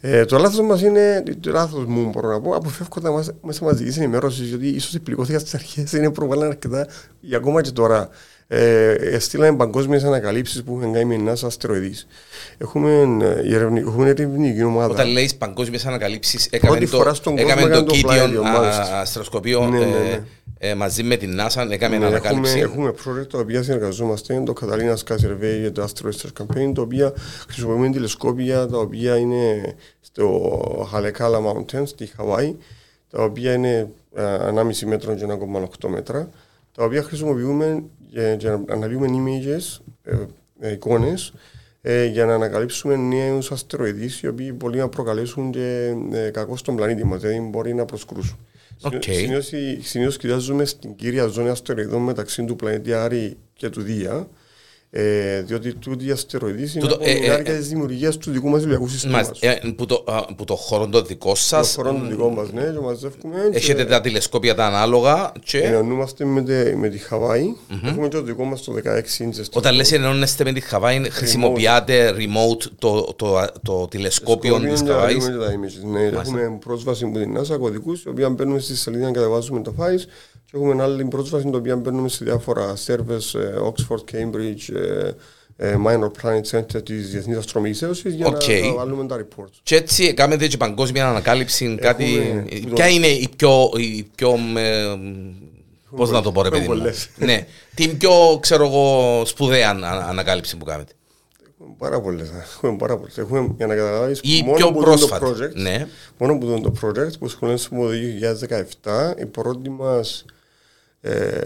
ε, το λάθος μας είναι, το λάθος μου μπορώ να πω, αποφεύγω τα μέσα μαζικής ενημέρωσης, γιατί ίσως πληγώθηκα στις αρχές, είναι προβάλλον αρκετά, για ακόμα και τώρα. Ε, στείλαμε παγκόσμιες ανακαλύψεις που έχουν κάνει με NASA αστεροειδής. Έχουμε, ε, έχουμε ερευνητική ομάδα. Όταν λέει παγκόσμιες ανακαλύψεις, έκαμε το, έκαμε το Κίτιον αστροσκοπείο. Ναι, ναι, ναι. Ε, μαζί με την NASA έκαμε ναι, ανακάλυψη. Έχουμε, έχουμε project τα οποία συνεργαζόμαστε, το Catalina Sky Survey για το Astro Research Campaign, τα οποία χρησιμοποιούμε τηλεσκόπια τα οποία είναι στο Halekala Mountains στη Χαβάη, τα οποία είναι 1,5 μέτρο και 1,8 μέτρα, τα οποία χρησιμοποιούμε για, για να αναλύουμε images, ε, ε, εικόνες, ε, για να ανακαλύψουμε νέους αστεροειδείς οι οποίοι μπορεί να προκαλέσουν και ε, κακό στον πλανήτη μας, δηλαδή μπορεί να προσκρούσουν. Okay. Συνήθως κοιτάζουμε στην κύρια ζώνη αστεροειδών μεταξύ του πλανήτη Άρη και του Δία ε, διότι τούτη η αστεροειδή είναι από την διάρκεια της δημιουργίας του δικού μας ηλιακού συστήματος. Ε, που, το, που το χώρο το δικό σας. Το χώρο το δικό μας, ναι, και μαζεύουμε. Έχετε τα τηλεσκόπια τα ανάλογα. Και... Ενωνούμαστε με, τη, με τη Χαβάη. Mm-hmm. Έχουμε και το δικό μας το 16 inches. Όταν λες ενώνεστε με τη Χαβάη, χρησιμοποιάτε remote το, το, το τηλεσκόπιο της Χαβάης; Ναι, έχουμε πρόσβαση με την NASA κωδικού, οι οποίοι μπαίνουμε στη σελίδα να κατεβάζουμε το file και έχουμε άλλη πρόσβαση την οποία μπαίνουμε σε διάφορα servers, ε, Oxford, Cambridge, ε, ε, Minor Planet Center της Διεθνής Αστρομική Ένωση για okay. να βάλουμε τα reports. Και έτσι κάνετε και παγκόσμια ανακάλυψη κάτι. Ποια είναι η πιο. Η πιο Πώς να το πω, ρε παιδί μου; ναι, την πιο ξέρω εγώ, σπουδαία ανακάλυψη που κάνετε. Έχουμε πάρα πολλές. Έχουμε πάρα πολλές. Έχουμε για να καταλάβεις. Ή πιο πρόσφατη. Το project, ναι. Μόνο που το project που σχολιάσαμε το 2017, η πρώτη μας ε,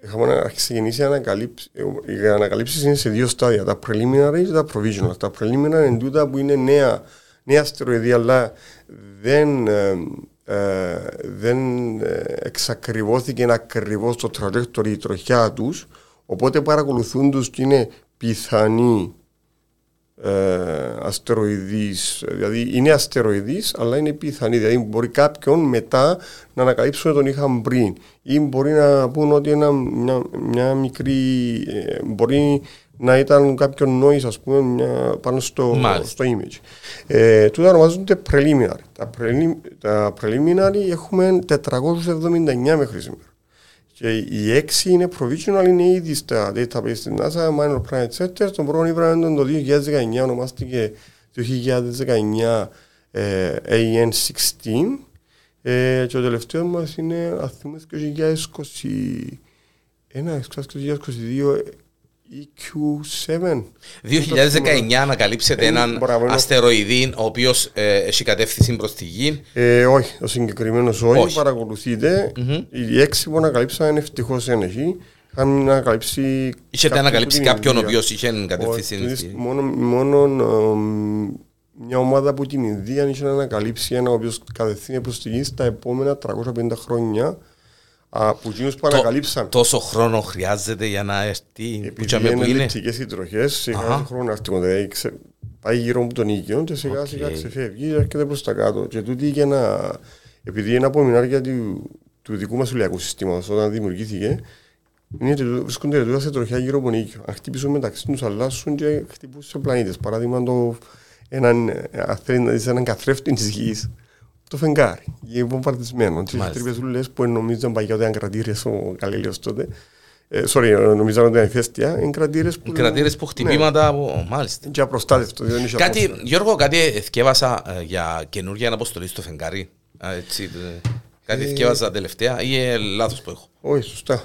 είχαμε ξεκινήσει ανακαλύψει. Οι ανακαλύψεις είναι σε δύο στάδια, τα preliminary και τα provisional. Τα preliminary είναι τούτα που είναι νέα, νέα αστεροειδή, αλλά δεν, ε, ε, δεν εξακριβώθηκε ακριβώς το trajectory η τροχιά τους. Οπότε παρακολουθούν τους και είναι πιθανοί ε, αστεροειδής, δηλαδή είναι αστεροειδής αλλά είναι πιθανή, δηλαδή μπορεί κάποιον μετά να ανακαλύψουν τον είχαν πριν ή μπορεί να πούν ότι ένα, μια, μια μικρή, ε, μπορεί να ήταν κάποιο noise ας πούμε μια, πάνω στο, στο image. Ε, τούτα ονομάζονται preliminary. Τα, τα preliminary έχουμε 479 μέχρι σήμερα. Και οι έξι είναι provisional, είναι ήδη στα database της NASA, Minor Planet Center. Τον πρώτο ήβραμε το 2019, ονομάστηκε 2019 ε, AN16. Ε, και το τελευταίος μας είναι, ας πούμε, 2021, 2022, EQ7. 2019 ανακαλύψετε έναν αστεροειδή ο οποίος ε, έχει κατεύθυνση προς τη γη. Ε, όχι, ο συγκεκριμένος όχι, όχι. παρακολουθείτε. Mm-hmm. Οι έξι που ανακαλύψαν ευτυχώς δεν έχει. Είχαν ανακαλύψει. Είχατε ανακαλύψει κάποιον ο οποίος είχε κατεύθυνση. Μόνο, μόνο μια ομάδα από την Ινδία είχε ανακαλύψει ένα ο οποίος κατευθύνει προς τη γη στα επόμενα 350 χρόνια από εκείνους που ανακαλύψαν. Τόσο χρόνο χρειάζεται για να έρθει που είναι. Επειδή είναι λεπτικές συντροχές, σιγά χρόνο να έρθει δηλαδή, πάει γύρω από τον οίκιο και σιγά σιγά ξεφεύγει και έρχεται προς τα κάτω. Και τούτη για να... Επειδή είναι απομεινάρια του, του δικού μας ηλιακού συστήματος όταν δημιουργήθηκε, είναι ότι βρίσκονται τούτα σε τροχιά γύρω από τον οίκιο. Αν χτυπήσουν μεταξύ τους αλλάσουν και χτυπούν σε πλανήτες. Παράδειγμα, το, έναν, αν θέλεις να δεις έναν καθρέφτη της γης, το φεγγάρι. Είναι βομβαρδισμένο. Τι τρύπες ούλε που νομίζαν παγιά ότι ήταν κρατήρες ο Καλίλιο τότε. Ε, sorry, νομίζαν ότι ήταν ηφαίστεια. Είναι κρατήρες που. Κρατήρες που χτυπήματα. από... Μάλιστα. Και απροστάτευτο. Κάτι, Γιώργο, κάτι εθιέβασα ε, για καινούργια αναποστολή στο φεγγάρι. Έτσι, κάτι εθιέβασα τελευταία ή λάθος που έχω. Όχι, σωστά.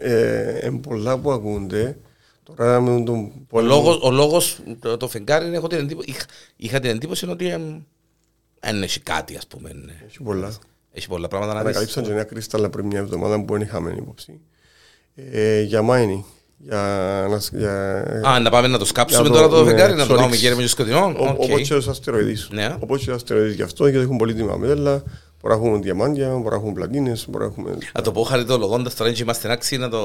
ε, πολλά που ακούνται. Τώρα με τον ο, λόγος, ο λόγος, το, το φεγγάρι, έχω την εντύπωση, είχα, είχα την εντύπωση ότι δεν έχει κάτι, ας πούμε. Ναι. Έχει πολλά. Έχει πολλά πράγματα να δεις. Ανακαλύψαν και μια κρίσταλα πριν μια εβδομάδα που δεν είχαμε υπόψη. Ε, για mining. Για, για, Α, να πάμε να το σκάψουμε τώρα το ναι, φεγγάρι, να το κάνουμε γέρεμο και σκοτεινό. Όπως και τους αστεροειδείς. Ναι. Όπως και τους αστεροειδείς γι' αυτό, γιατί έχουν πολύτιμα μέταλλα, Μπορεί να έχουμε διαμάντια, μπορεί να έχουμε πλατίνες, μπορεί να έχουμε... Να το πω χαριτολογώντας τώρα έτσι είμαστε άξιοι να το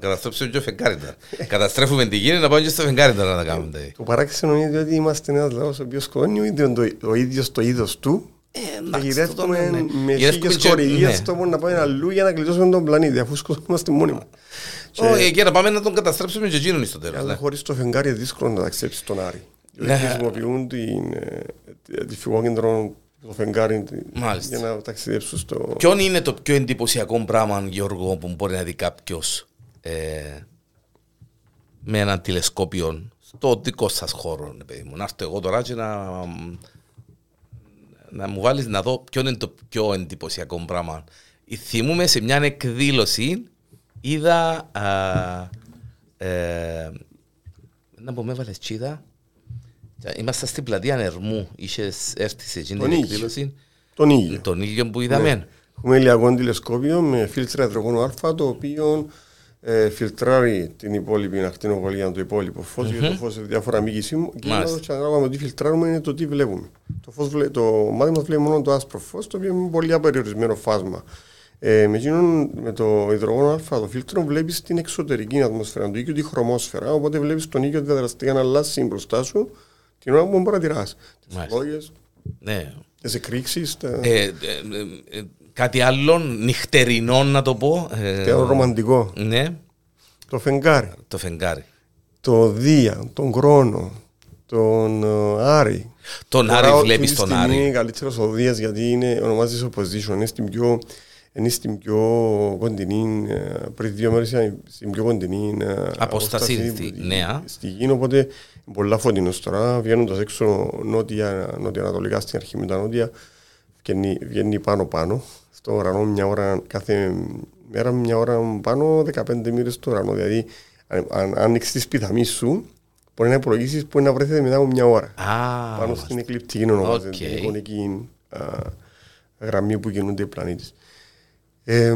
καταστρέψουμε και φεγγάρι Καταστρέφουμε τη γη να πάμε και στο φεγγάρι να τα κάνουμε. Το παράξενο είναι ότι είμαστε ένας λαός ο οποίος σκόνει ο ίδιος το είδος του και γυρεύουμε με χίλιες χορηγίες στο να πάμε αλλού για να κλειτώσουμε τον πλανήτη αφού σκοτώμαστε μόνοι μας. Όχι, και να πάμε να τον καταστρέψουμε και εκείνον στο τέλος. Αλλά χωρίς το φεγγάρι είναι δύσκολο να ταξιδέψεις τον Άρη. Χρησιμοποιούν τη φυγόκεντρο το φεγγάρι Μάλιστα. για να ταξιδέψω στο... Ποιον είναι το πιο εντυπωσιακό πράγμα, Γιώργο, που μπορεί να δει κάποιος ε, με ένα τηλεσκόπιο στο δικό σας χώρο, παιδί μου; Να έρθω εγώ τώρα και να, να μου βάλεις να δω ποιο είναι το πιο εντυπωσιακό πράγμα. Θυμούμε σε μια εκδήλωση, είδα. Α, ε, να πω, με έβαλες τσίδα; Είμαστε στην πλατεία Νερμού. Είχες έρθει σε εκείνη την εκδήλωση. Τον ήλιο. Τον ήλιο που είδαμε. Ναι. Έχουμε ηλιακό τηλεσκόπιο με φίλτρα υδρογόνου Α, το οποίο ε, φιλτράρει την υπόλοιπη ακτινοβολία, το υπόλοιπο φως, mm-hmm. γιατί το φως σε διάφορα μήκη και ανάλογα με τι φιλτράρουμε είναι το τι βλέπουμε. Το, φως, το μάτι μα βλέπει μόνο το άσπρο φως, το οποίο είναι πολύ απεριορισμένο φάσμα. Ε, με, εκείνον, με το υδρογόνο α, το φίλτρο βλέπεις την εξωτερική ατμόσφαιρα του οίκου, τη χρωμόσφαιρα. Οπότε βλέπεις τον οίκιο διαδραστικά να αλλάσει μπροστά σου την ώρα που μπορεί να τυράς. Τις φλόγες, ναι. τις εκρήξεις. Τα... Ε, ε, ε, κάτι άλλο νυχτερινό να το πω. Ε, ρομαντικό. Ναι. Το φεγγάρι. Το φεγγάρι. Το Δία, τον Κρόνο, τον uh, Άρη. Τον Άρη βλέπεις τον Άρη. Είναι καλύτερος ο Δίας γιατί είναι, ονομάζεται opposition, είναι στην πιο είναι στην πιο κοντινή, πριν δύο μέρες στην πιο κοντινή αποστασία νέα. Στη γη, οπότε πολλά φωτεινός τώρα, βγαίνοντας έξω νότια, νότια ανατολικά στην αρχή με τα νότια, βγαίνει, βγαίνει πάνω πάνω, στο ουρανό μια ώρα, κάθε μέρα μια ώρα πάνω, 15 μοίρες στο ουρανό, δηλαδή αν, αν ανοίξεις τη σπίθαμή σου, μπορεί να υπολογίσεις που να βρέθετε μετά από μια ώρα. Ah, πάνω στην εκλειπτική ονομάζεται, okay. την εικονική γραμμή που κινούνται οι πλανήτες. Ε,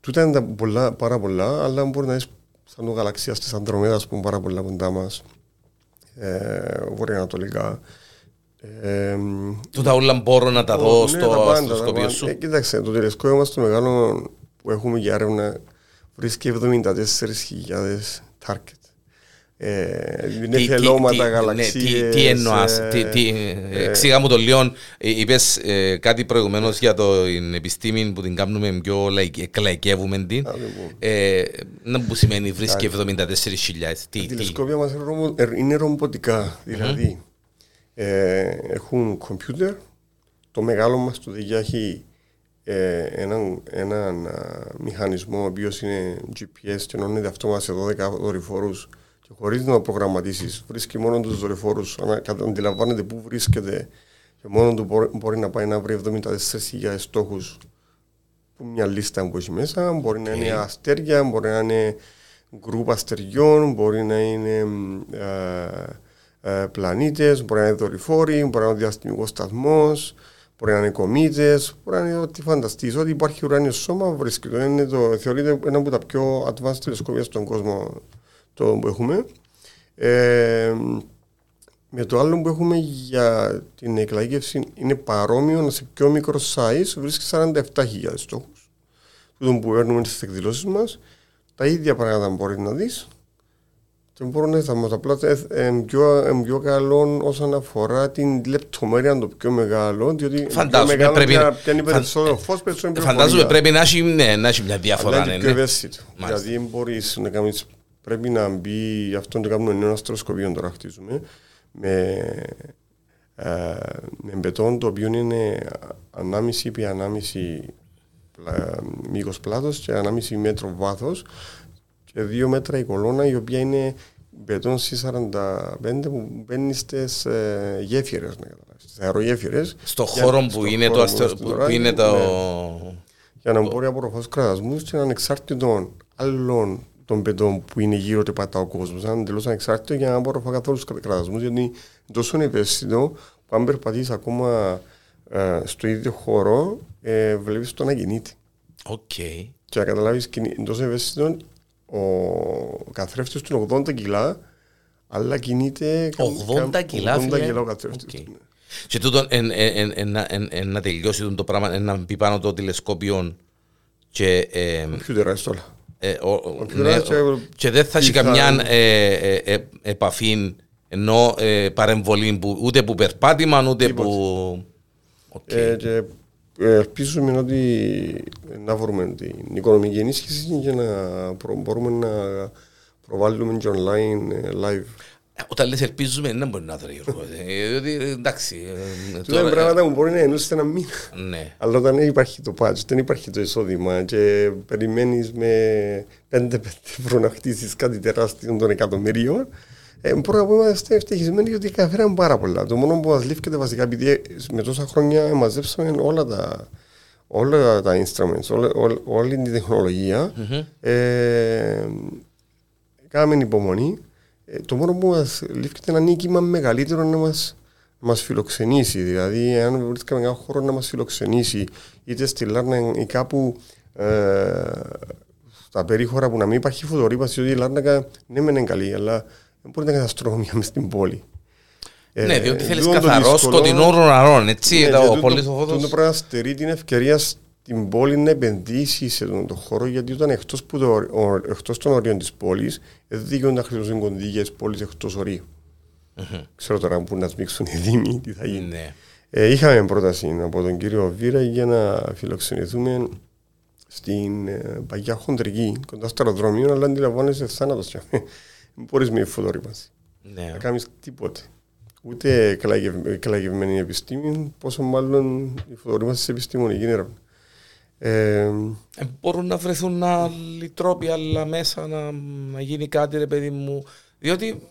τούτα είναι πολλά, πάρα πολλά, αλλά μπορεί να είσαι σαν το γαλαξίας της Ανδρομέδας που είναι πάρα πολλά κοντά μας ε, βορειοανατολικά. Ε, Τούτα όλα μπορώ να τα δω ναι, στο, στο σκοπείο σου. Ε, κοίταξε, το τηλεσκόπιο μας το μεγάλο που έχουμε για έρευνα βρίσκει 74.000 target. Ε, είναι θελώματα, γαλαξίες. Ναι, τι εννοάς, ε, εξήγα μου το λίγο, είπες κάτι προηγουμένως για την επιστήμη που την κάνουμε πιο εκλαϊκεύουμε την. Να που σημαίνει βρίσκει 74.000. Τα τηλεσκόπια μας είναι ρομποτικά, δηλαδή έχουν κομπιούτερ, το μεγάλο μας το δίγια έχει έναν, έναν μηχανισμό ο οποίος είναι GPS και ενώνεται αυτό μας σε 12 δορυφορούς και χωρίς να προγραμματίσεις, βρίσκει μόνο τους δορυφόρους, αντιλαμβάνεται πού βρίσκεται και μόνο του μπορεί να πάει να βρει 74.000 στόχους που μια λίστα που έχει μέσα. Μπορεί να είναι αστέρια, μπορεί να είναι γκρουπ αστεριών, μπορεί να είναι ε, ε, πλανήτες, μπορεί να είναι δορυφόροι, μπορεί να είναι διαστημικός σταθμός, μπορεί να είναι κομίτες, μπορεί να είναι ό,τι φανταστείς. Ό,τι υπάρχει ουράνιο σώμα βρίσκεται. Είναι το, θεωρείται ένα από τα πιο advanced τηλεσκόπια στον κόσμο το που έχουμε. Ε, με το άλλο που έχουμε για την εκλαγεύση είναι παρόμοιο σε πιο μικρό size, βρίσκει 47.000 στόχους. Τούτο που παίρνουμε στις εκδηλώσεις μας, τα ίδια πράγματα μπορεί να δεις. Και μπορώ να θα απλά είναι πιο, πιο καλό όσον αφορά την λεπτομέρεια το πιο μεγάλο, διότι φαντάζομαι πιο πρέπει, πιάνει περισσότερο φως, περισσότερο Φαντάζομαι πρέπει να έχει, ναι, να έχει μια διαφορά. Αλλά είναι πιο ευαίσθητο. Δηλαδή μπορείς να κάνεις πρέπει να μπει, αυτό το κάνουμε ένα αστροσκοπείο τώρα χτίζουμε, με, ε, με μπετόν το οποίο είναι ανάμιση επί ανάμιση μήκος πλάτος και ανάμιση μέτρο βάθος και δύο μέτρα η κολόνα η οποία είναι μπετόν C45 που μπαίνει στις ε, γέφυρες, στις αερογέφυρες. Στο χώρο που, είναι το, που, είναι το... Ναι, για να μπορεί από προφάσεις κρατασμούς και ανεξάρτητο άλλων των παιδιών που είναι γύρω και πατά ο κόσμος. Αν τελώ ανεξάρτητο για να μπορώ να φάω καθόλου κραδασμού, γιατί τόσο ευαίσθητο που αν περπατήσεις ακόμα ε, στο ίδιο χώρο, ε, βλέπεις το να κινείται. Okay. Και να καταλάβεις τόσο ευαίσθητο, ο καθρέφτης του είναι 80 κιλά, αλλά κινείται. 80 κιλά, 80 κιλά ο καθρέφτης. Okay. Και τούτο να τελειώσει το πράγμα, να μπει πάνω το τηλεσκόπιο και... Κομπιούτερ, όλα. Ε, ναι, και δεν θα έχει καμιά ε, ε, επαφή ενώ παρεμβολή ούτε που περπάτημα ούτε που. Και ελπίζουμε ότι να βρούμε την οικονομική ενίσχυση για να μπορούμε να προβάλλουμε και online live όταν λες ελπίζουμε, δεν μπορεί να το Γιώργο. Διότι εντάξει. Τώρα είναι πράγματα που μπορεί να ενώσει ένα μήνα. Ναι. Αλλά όταν δεν υπάρχει το patch, δεν υπάρχει το εισόδημα και περιμένεις με 5-5 ευρώ να χτίσεις κάτι τεράστιο των εκατομμυρίων, ε, μπορούμε να πούμε είμαστε ευτυχισμένοι γιατί καταφέραμε πάρα πολλά. Το μόνο που μας λήφθηκε βασικά, επειδή με τόσα χρόνια μαζέψαμε όλα τα, όλα τα instruments, όλα, όλα, όλη την τεχνολογία, mm-hmm. ε, κάναμε υπομονή ε, το μόνο που μας λήφθηκε ένα νίκημα μεγαλύτερο να μας μας φιλοξενήσει. Δηλαδή, αν βρίσκαμε ένα χώρο να μας φιλοξενήσει, είτε στη Λάρνα ή κάπου ε, στα περίχωρα που να μην υπάρχει φωτορύπαση, ότι η Λάρνα ναι, μεν είναι καλή, αλλά δεν μπορεί να είναι αστρονομία μες στην πόλη. Ε, ναι, διότι θέλεις καθαρός σκοτεινό ουρανό, έτσι. Ναι, το, το, το, το, το, πρέπει να στερεί την ευκαιρία την πόλη να επενδύσει σε τον το χώρο γιατί όταν εκτός εκτός των ορίων της πόλης δεν δικαιούνται να χρησιμοποιήσουν κονδύλια της πόλης εκτός ορίου. Mm-hmm. Ξέρω τώρα που να σμίξουν οι Δήμοι, τι θα γίνει. Ναι. Ε, είχαμε πρόταση από τον κύριο Βίρα για να φιλοξενηθούμε στην ε, παγιά χοντρική, κοντά στο αεροδρόμιο, αλλά αντιλαμβάνεσαι θάνατος. Δεν μπορείς με φωτορύπανση. Ναι. Να κάνεις τίποτε. Ούτε εκλαγευμένη επιστήμη, πόσο μάλλον η φωτορύπανση σε επιστημονική έρευνα. Ε, ε, μπορούν να βρεθούν άλλοι τρόποι, άλλα μέσα να, να γίνει κάτι, ρε παιδί μου. Διότι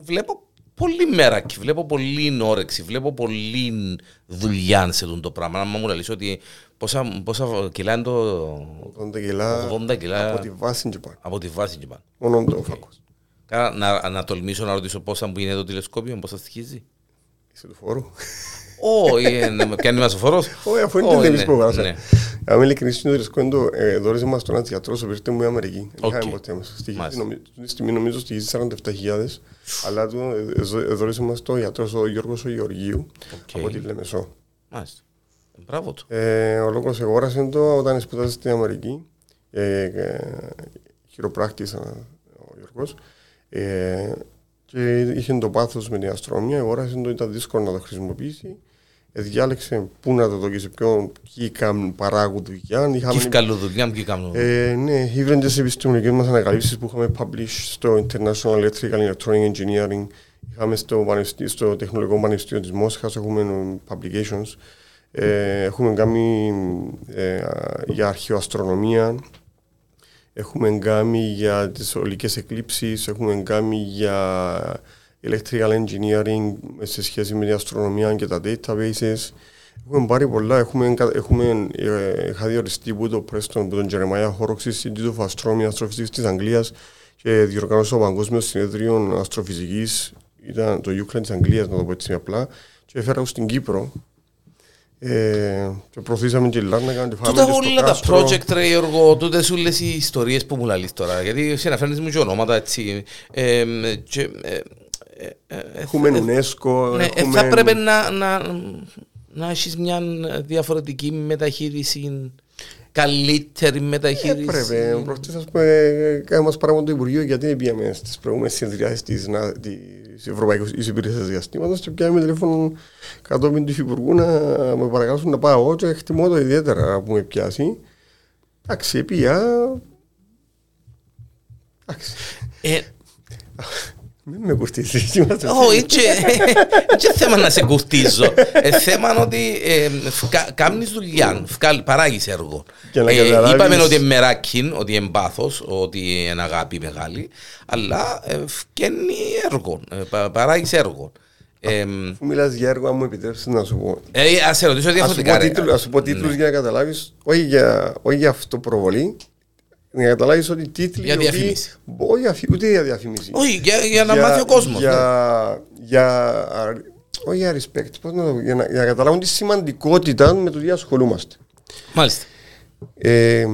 βλέπω πολύ μέρα και βλέπω πολύ όρεξη, βλέπω πολύ δουλειά σε αυτό το πράγμα. Αν μου λες ότι πόσα, πόσα κιλά είναι το... 80 κιλά, 80 κιλά από τη βάση και πάνω. Από τη βάση και πάνω. Μόνο το φάκος. Κάρα, να, να τολμήσω να ρωτήσω πόσα που είναι το τηλεσκόπιο, πόσα στοιχίζει. Είσαι του φόρου. Όχι, πιάνει μας ο φόρος. Όχι, αφού είναι τελείως που βάζα. Αν ειλικρινής είναι το ρισκόντο, δώρισε μας τον ένας γιατρός, ο οποίος μου η Αμερική. Είχαμε ποτέ μας. Στη στιγμή νομίζω στοιχίζει 47.000, αλλά δώρισε μας το γιατρός ο Γιώργος ο Γεωργίου, από τη Λεμεσό. Μάλιστα. Μπράβο του. Ο λόγος εγόρασε το όταν σπουδάζει στην Αμερική. Χειροπράκτης ο Γιώργος και είχε το πάθος με την αστρονομία, αγόρασε το, ήταν δύσκολο να το χρησιμοποιήσει. Ε, διάλεξε πού να το δοκίσει, ποιον ποιοι κάνουν παράγουν δουλειά. Ποιοι κάνουν δουλειά, ποιοι κάνουν. Ε, ναι, ήβραν τι επιστημονικές μας ανακαλύψεις που είχαμε publish στο International Electrical Electronic Engineering. Είχαμε στο, στο Τεχνολογικό Πανεπιστήμιο της Μόσχας, έχουμε publications. Ε, έχουμε κάνει ε, για αρχαιοαστρονομία, Έχουμε κάνει για τις ολικές εκλήψεις, έχουμε κάνει για electrical engineering σε σχέση με την αστρονομία και τα databases. Έχουμε πάρει πολλά, έχουμε, έχουμε ε, είχα διοριστεί που το Πρέστον, που τον Τζερεμάια Χόροξη, Institute of Astronomy, Αστροφυσικής της Αγγλίας και διοργανώσε το Παγκόσμιος Συνέδριο Αστροφυσικής, ήταν το Ukraine της Αγγλίας, να το πω έτσι απλά, και έφερα στην Κύπρο. Ε, και προωθήσαμε και Λάρνακα και Τούτα όλα τα project ρε Γιώργο, τούτες σου λες οι ιστορίες που μου λαλείς τώρα. Γιατί εσύ αναφέρνεις μου και ονόματα έτσι. Ε, και, ε, Έχουμε UNESCO ναι, έχουμε... Θα πρέπει να, να, να έχεις μια διαφορετική μεταχείριση καλύτερη μεταχείριση; Ε, πρέπει. Προχτές ας πούμε κάνουμε μας πράγμα το Υπουργείο γιατί πήγαμε στις προηγούμενες συνεδριάσεις της, της Ευρωπαϊκής Υπηρεσίας Διαστήματος και πιάνουμε τηλέφωνο κατόπιν του Υπουργού να με παρακαλέσουν να πάω και εκτιμώ το ιδιαίτερα που με πιάσει. Εντάξει, πήγα. Εντάξει. Ε, μην με κουρτίζεις. Όχι, είναι θέμα να σε κουρτίζω. Ε, θέμα ότι ε, κάνεις δουλειά, παράγεις έργο. Ε, είπαμε ότι είναι μεράκιν, ότι είναι πάθος, ότι είναι αγάπη μεγάλη, αλλά φτιάχνει έργο, παράγεις έργο. Αφού μιλάς για έργο, αν μου επιτρέψεις να σου πω. Ας σε ρωτήσω διαφορετικά. Ας σου πω τίτλους ναι. για να καταλάβεις, όχι για αυτοπροβολή, να καταλάβεις ότι οι τίτλοι. Για διαφήμιση. Όχι, ούτε για διαφήμιση. Όχι, για, για να μάθει ο κόσμος. Για, ναι. για, όχι για respect, πώς να το, για, να, για να καταλάβουν τη σημαντικότητα με το τι ασχολούμαστε. Μάλιστα. Ε,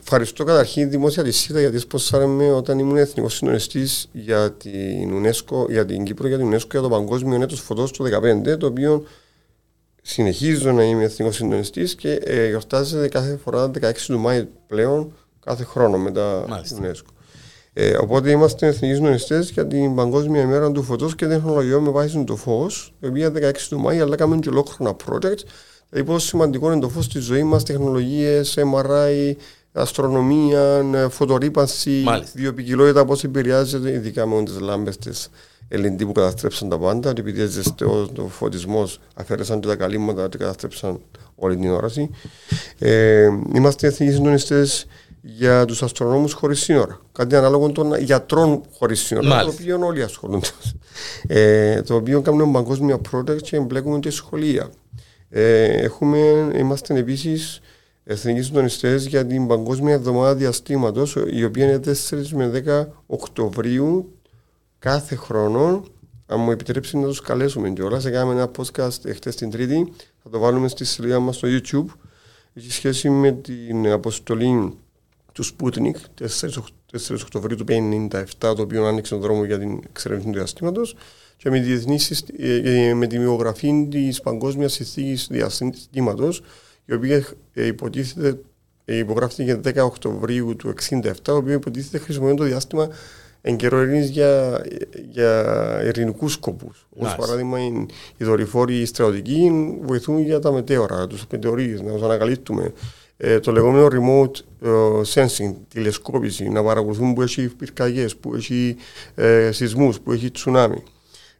ευχαριστώ καταρχήν τη δημόσια τη ΣΥΤΑ γιατί σπόσαρε όταν ήμουν εθνικός συντονιστής για την UNESCO, για την Κύπρο, για την UNESCO για το Παγκόσμιο Έτος Φωτός του 2015, το οποίο συνεχίζω να είμαι εθνικός συντονιστής και ε, γιορτάζεται κάθε φορά 16 του Μάη πλέον κάθε χρόνο μετά την UNESCO. Ε, οπότε είμαστε εθνικοί συντονιστές για την Παγκόσμια ημέρα του φωτός και τεχνολογιών με βάση το φως, η οποία 16 του Μάη, αλλά κάνουμε και ολόκληρο project. Δηλαδή, πόσο σημαντικό είναι το φως στη ζωής μας, τεχνολογίες, MRI, αστρονομία, φωτορύπανση, βιοπικιλότητα, πώς επηρεάζεται, ειδικά με τις λάμπες της LED που καταστρέψαν τα πάντα, επειδή ζεστό ο φωτισμός αφαίρεσαν τα καλύμματα και καταστρέψαν όλη την όραση. Ε, είμαστε εθνικοί συντονιστές για τους αστρονόμους χωρίς σύνορα. Κάτι ανάλογο των γιατρών χωρίς σύνορα, το οποίο όλοι ασχολούνται. Ε, το οποίο κάνουμε παγκόσμια project και εμπλέκουμε και σχολεία. Ε, έχουμε, είμαστε επίσης εθνικοί συντονιστές για την Παγκόσμια Εβδομάδα Διαστήματος, η οποία είναι 4 με 10 Οκτωβρίου κάθε χρόνο. Αν μου επιτρέψει να τους καλέσουμε κιόλας, έκαναμε ένα podcast χτε την Τρίτη. Θα το βάλουμε στη σελίδα μας στο YouTube. Έχει σχέση με την αποστολή του Sputnik 4, Οκτωβρίου του 1957, το οποίο άνοιξε τον δρόμο για την εξερεύνηση του διαστήματος και με, ε, ε, με τη βιογραφή της Παγκόσμιας Συνθήκης Διαστήματος, η οποία ε, υποτίθεται υπογράφηκε 10 Οκτωβρίου του 1967, η οποία υποτίθεται χρησιμοποιεί το διάστημα εν καιρό για, για ειρηνικούς σκοπούς. Nice. Ω παράδειγμα, οι δορυφόροι στρατιωτικοί βοηθούν για τα μετέωρα, τους μετεωρίε, να τους ανακαλύπτουμε. Ε, το λεγόμενο remote uh, sensing, τηλεσκόπηση, να παρακολουθούν που έχει πυρκαγιές, που έχει ε, σεισμούς, που έχει τσουνάμι.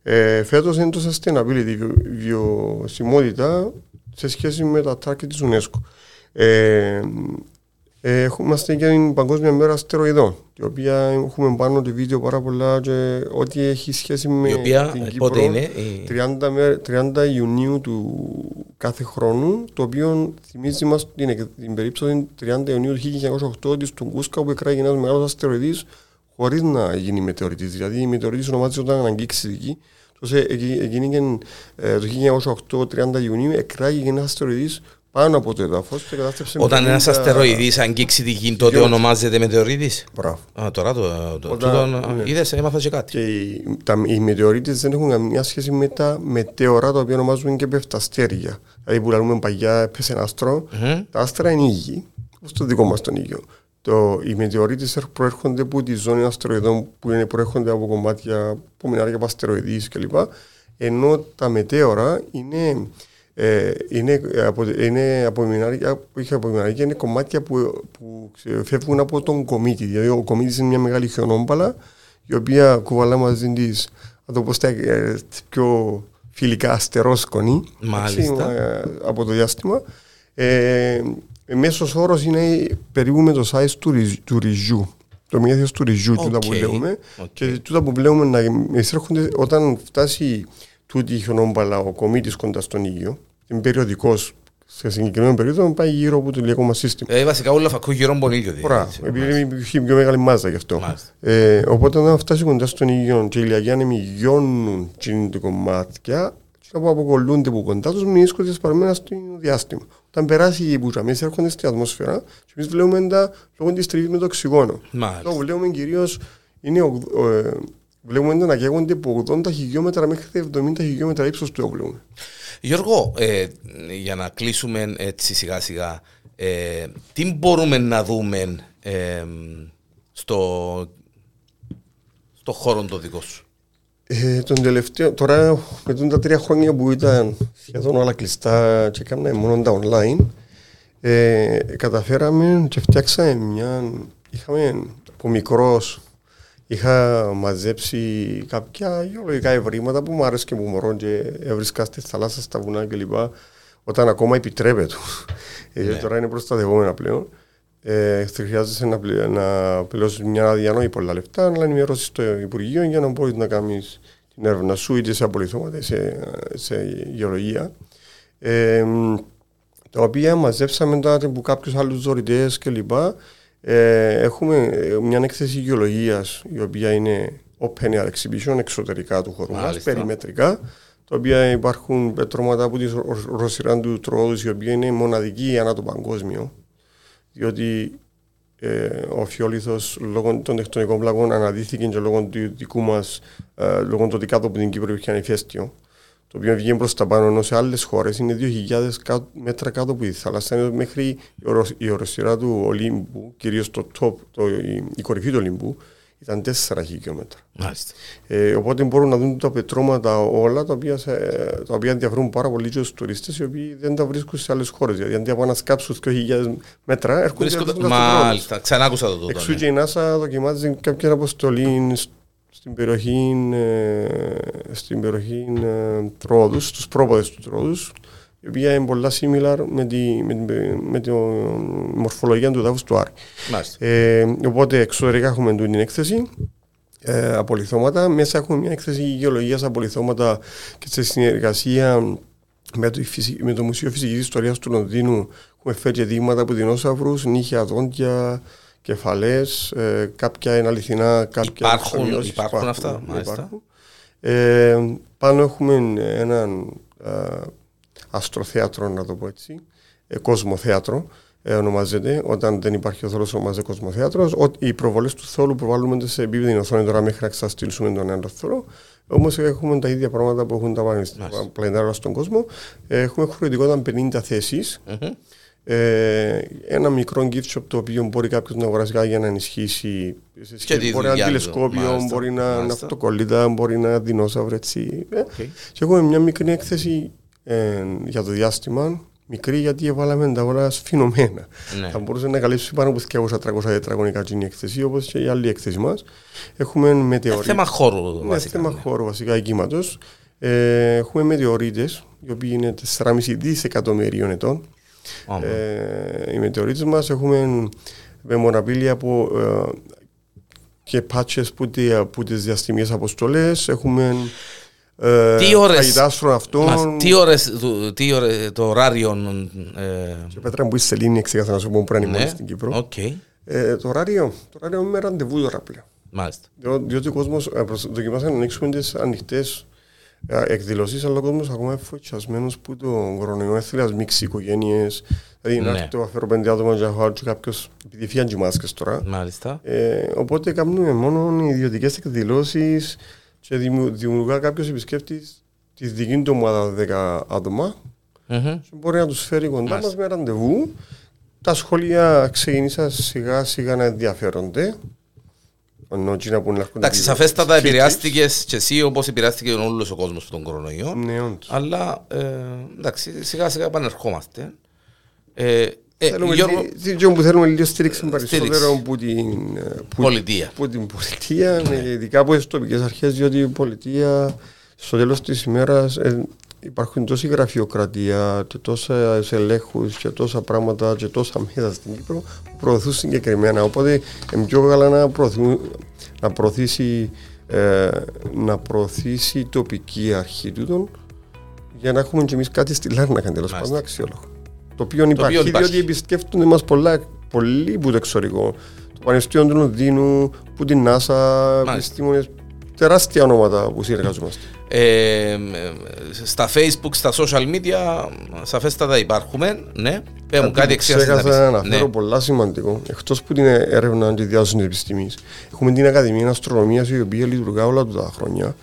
Ε, Φέτος είναι το sustainability, βιωσιμότητα σε σχέση με τα target της UNESCO. Ε, ε, είμαστε για την Παγκόσμια Μέρα Αστεροειδών, η οποία έχουμε πάνω το βίντεο πάρα πολλά και ό,τι έχει σχέση με η οποία, την Κύπρο. Πότε είναι, 30, 30 Ιουνίου του κάθε χρόνου, το οποίο θυμίζει μας την, την περίπτωση 30 Ιουνίου του 1908 της Τουγκούσκα που εκράγει ένας μεγάλος αστεροειδής χωρίς να γίνει μετεωρητής. Δηλαδή η μετεωρητής ονομάζεται όταν αγγίξεις εκεί. Τότε εκείνη ε, το 1908 30 Ιουνίου εκράγει ένας αστεροειδής πάνω από το εδάφος και κατάστρεψε. Όταν ένας αστεροειδής αγγίξει τη γη, τότε ονομάζεται μετεωρίτης; Μπράβο. Α, τώρα το. το Όταν, ναι. Είδες, έμαθα και κάτι. Και οι, τα, οι μετεωρίτες δεν έχουν καμία σχέση με τα μετεωρά τα οποία ονομάζουν και πεφταστέρια. Δηλαδή που λέμε παγιά, έπεσε ένα άστρο. Mm-hmm. Τα άστρα είναι ήγη, όπως το δικό μας τον ήγιο. Το, οι μετεωρίτες προέρχονται από τη ζώνη αστεροειδών που είναι, προέρχονται από κομμάτια που μιλάνε από αστεροειδή κλπ. Ενώ τα μετέωρα είναι ε, είναι, από, είναι απομεινάρια, όχι απομεινάρια, είναι κομμάτια που, που φεύγουν από τον κομίτη. Δηλαδή ο κομίτης είναι μια μεγάλη χιονόμπαλα η οποία κουβαλά μαζί της, να το πω στα ε, πιο φιλικά αστερόσκονη Μάλιστα. Ε, από το διάστημα. Ε, μέσος όρος είναι περίπου με το size του, του ρυζιού. Το μέγεθο του ρυζιού, okay. τούτα που βλέπουμε. Okay. Και τούτα που βλέπουμε να εισέρχονται όταν φτάσει τούτη η χιονόμπαλα, ο κομίτης κοντά στον ήλιο, είναι περιοδικός σε συγκεκριμένο περίοδο πάει γύρω από το ηλιακό μας σύστημα. Ε, βασικά όλα φακού γύρω από τον ίδιο. Ωραία, επειδή έχει πιο μεγάλη μάζα γι' αυτό. Ε, οπότε όταν φτάσει κοντά στον ίδιο και οι ηλιακοί άνεμοι γιώνουν τα κομμάτια, και που αποκολλούνται από κοντά τους, μηνύσκονται σπαρμένα στο διάστημα. Όταν περάσει οι μπουζαμίε, έρχονται στην ατμόσφαιρα και εμείς βλέπουμε τα λόγω τη τριβή με το οξυγόνο. Αυτό που βλέπουμε κυρίως είναι. Ε, βλέπουμε να καίγονται από 80 χιλιόμετρα μέχρι 70 χιλιόμετρα ύψος του όπλου. Γιώργο, ε, για να κλείσουμε έτσι σιγά σιγά, ε, τι μπορούμε να δούμε ε, στο, στο χώρο το δικό σου; Ε, τον τελευταίο, τώρα με τα τρία χρόνια που ήταν σχεδόν όλα κλειστά και έκανα μόνο τα online, ε, καταφέραμε και φτιάξαμε μια, είχαμε από μικρός Είχα μαζέψει κάποια γεωλογικά ευρήματα που μου άρεσε και που μωρώ και έβρισκα στη θάλασσα, στα βουνά κλπ. Όταν ακόμα επιτρέπεται. Ε, ναι. τώρα είναι προστατευόμενα πλέον. Ε, χρειάζεσαι να, πλη, να πληρώσεις μια άδεια ή πολλά λεφτά, αλλά ενημερώσεις το Υπουργείο για να μπορείς να κάνεις την έρευνα σου είτε σε απολυθώματα είτε σε, σε γεωλογία. Ε, τα οποία μαζέψαμε μετά από κάποιους άλλους δωρητές κλπ. Ε, έχουμε ε, μια έκθεση γεωλογίας η οποία είναι open air exhibition εξωτερικά του χώρου μας, περιμετρικά, τα οποία υπάρχουν πετρώματα από τη Ρωσιράν του Τρόδου, η οποία είναι μοναδική ανά το παγκόσμιο. Διότι ε, ο Φιόλιθος λόγω των τεκτονικών πλαγών αναδύθηκε και λόγω του δικού μας, ε, λόγω του ότι κάτω από την Κύπρο υπήρχε ανηφέστιο το οποίο βγαίνει προς τα πάνω, ενώ σε άλλες χώρες είναι 2.000 μέτρα κάτω από τη θάλασσα, μέχρι η οροσυρά του Ολύμπου, κυρίως το top, το, η, η κορυφή του Ολύμπου, ήταν 4 χιλιόμετρα. Ε, οπότε μπορούν να δουν τα πετρώματα όλα τα οποία, σε, τα οποία ενδιαφέρουν πάρα πολύ τους τουρίστες οι οποίοι δεν τα βρίσκουν σε άλλες χώρες. Δηλαδή αντί από να σκάψουν 2.000 μέτρα, έρχονται να Μάλιστα, ξανά άκουσα το τότε. Εξού και η NASA δοκιμάζει κάποια αποστολή στην περιοχή, ε, στην περιοχή ε, Τρόδους, στους πρόποδες του Τρόδους, η οποία είναι πολλά similar με τη, με, με τη μορφολογία του δάφους του Άρη. Ε, οπότε εξωτερικά έχουμε την έκθεση, ε, απολυθώματα. Μέσα έχουμε μια έκθεση γεωλογίας απολυθώματα και σε συνεργασία με το, με το Μουσείο Φυσικής Ιστορίας του Λονδίνου έχουμε φέρει δείγματα από δεινόσαυρους, νύχια, δόντια, κεφαλές, ε, κάποια είναι αληθινά, κάποια υπάρχουν, υπάρχουν, υπάρχουν αυτά. Υπάρχουν. Ε, πάνω έχουμε έναν ε, αστροθέατρο, να το πω έτσι, ε, κοσμοθέατρο, ε, ονομάζεται. Όταν δεν υπάρχει ο θόλος, ονομάζεται κοσμοθέατρος. Οι προβολές του θόλου προβάλλουμε σε επίπεδη οθόνη τώρα μέχρι να εξαστήλσουμε τον ένα θόλο. Όμως έχουμε τα ίδια πράγματα που έχουν τα πλανητάρια στον κόσμο. Έχουμε χωρητικότητα 50 θέσεις. Mm-hmm. Ε, ένα μικρό gift shop το οποίο μπορεί κάποιος να αγοράσει για να ενισχύσει. Και μπορεί να είναι τηλεσκόπιο, μπορεί να είναι αυτοκολλήτα, μπορεί να είναι δεινόσαυρο. Έτσι. Okay. Ε. Και έχουμε μια μικρή έκθεση ε, για το διάστημα. Μικρή γιατί έβαλαμε τα όλα σφινωμένα. Ναι. Θα μπορούσε να καλύψει πάνω από 200-300 τετραγωνικά την έκθεση, όπως και η άλλη έκθεση μας. Έχουμε μετεωρίτες. θέμα χώρου, ναι, βασικά. θέμα ναι. χώρου, βασικά, εγκύματο. Ε, έχουμε μετεωρίτες, οι οποίοι είναι 4,5 δισεκατομμυρίων ετών. Ε, οι μετεωρίτε μας έχουμε μεμοναπήλια από ε, και πάτσες που, που τις διαστημίες αποστολές. Έχουμε ε, τι ώρες, αυτών. τι ώρες, τι ώρες, το ωράριο... Ε... Και πέτρα που είσαι σελήνη εξήγασα να σου πω που είναι ναι, στην Κύπρο. Okay. Ε, το ωράριο, το ωράριο είναι με ραντεβού τώρα πλέον. Μάλιστα. Διό, διότι ο κόσμος ε, δοκιμάσαμε να ανοίξουμε τις ανοιχτές ε, εκδηλώσεις, αλλά ο κόσμος ακόμα είναι φωτιασμένος που το κορονοϊό θέλει να μίξει οικογένειες, Δηλαδή να ναι. έρθει το αφαιρώ πέντε άτομα και να και κάποιος, επειδή φύγαν και μάσκες τώρα. Μάλιστα. Ε, οπότε κάνουμε μόνο ιδιωτικές εκδηλώσεις και δημιουργά κάποιος επισκέπτης τη δική του ομάδα 10 άτομα mm-hmm. και μπορεί να τους φέρει κοντά μας με ραντεβού. Τα σχολεία ξεκίνησαν σιγά σιγά να ενδιαφέρονται. Εντάξει, σαφέστατα επηρεάστηκες και εσύ όπως επηρεάστηκε όλος ο κόσμος από τον κορονοϊό. Ναι, αλλά ε, εντάξει, σιγά σιγά επανερχόμαστε. Ε, ε, θέλουμε Γιώργο... λίγο που θέλουμε λίγο στήριξη περισσότερο από την ε, πολιτεία. Που την πολιτεία, ναι. ειδικά από τις τοπικές αρχές, διότι η πολιτεία στο τέλος της ημέρας ε, υπάρχουν τόση γραφειοκρατία και τόσα ελέγχου και τόσα πράγματα και τόσα μέσα στην Κύπρο που προωθούν συγκεκριμένα. Οπότε είναι πιο καλά να, να προωθήσει ε, να προωθήσει η τοπική αρχή του για να έχουμε και εμείς κάτι στη Λάρνακα τέλος πάντων αξιόλογο. Το οποίο το υπάρχει, οποίο διότι επισκέφτονται μας πολλά, πολύ που το εξωτερικό. Το Πανεπιστήμιο του Λονδίνου, που την NASA, επιστήμονες, τεράστια ονόματα που συνεργαζόμαστε. Ε, στα facebook, στα social media, σαφέστατα υπάρχουμε. Ναι, πέμουν κάτι εξήγηση. Ξέχασα να αναφέρω ναι. πολλά σημαντικό. Εκτός που την έρευνα τη διάσωση της επιστήμης, έχουμε την Ακαδημία Αστρονομίας η οποία λειτουργά όλα τα χρόνια.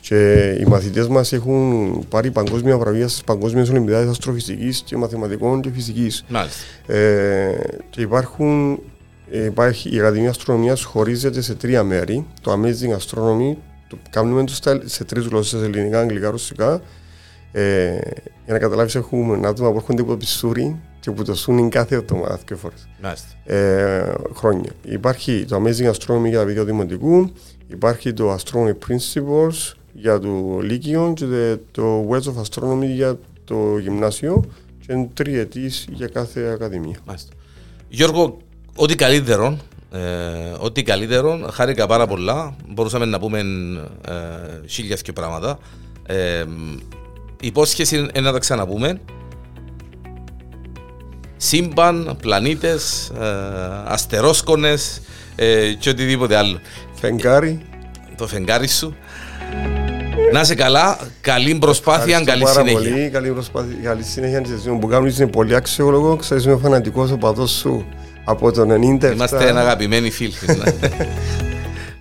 Και οι μαθητές μας έχουν πάρει παγκόσμια βραβεία στις Παγκόσμιες Ολυμπιάδες Αστροφυσικής και Μαθηματικών και Φυσικής. Ε, και υπάρχουν, υπάρχει η Ακαδημία Αστρονομίας χωρίζεται σε τρία μέρη. Το Amazing Astronomy, το κάνουμε σε τρεις γλώσσες, ελληνικά, αγγλικά, ρωσικά. Ε, για να καταλάβεις, έχουμε άτομα που έρχονται από το Πισούρι και που το σούνιν κάθε εβδομάδα και φορές. Ε, χρόνια. Υπάρχει το Amazing Astronomy για τα παιδιά δημοτικού, υπάρχει το Astronomy Principles για το Λύκειο και το Words of Astronomy για το γυμνάσιο και είναι τριετής για κάθε ακαδημία. Μάλιστα. Γιώργο, ό,τι καλύτερο, ε, ό,τι καλύτερο, χάρηκα πάρα πολλά. Μπορούσαμε να πούμε ε, χίλια και πράγματα. Ε, υπόσχεση είναι να τα ξαναπούμε. σύμπαν, πλανήτες, ε, αστερόσκονες ε, και οτιδήποτε άλλο. Φεγγάρι. Το φεγγάρι σου. Να είσαι καλά, καλή προσπάθεια, καλή πάρα συνέχεια. Πολύ, καλή προσπάθεια, καλή συνέχεια και εσύ που κάνεις είναι πολύ αξιόλογο, ξέρεις είμαι φανατικός οπαδός σου από το 90. Είμαστε ένα αγαπημένοι φίλοι.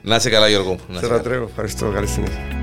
Να είσαι καλά Γιώργο. Σε ευχαριστώ, καλή συνέχεια.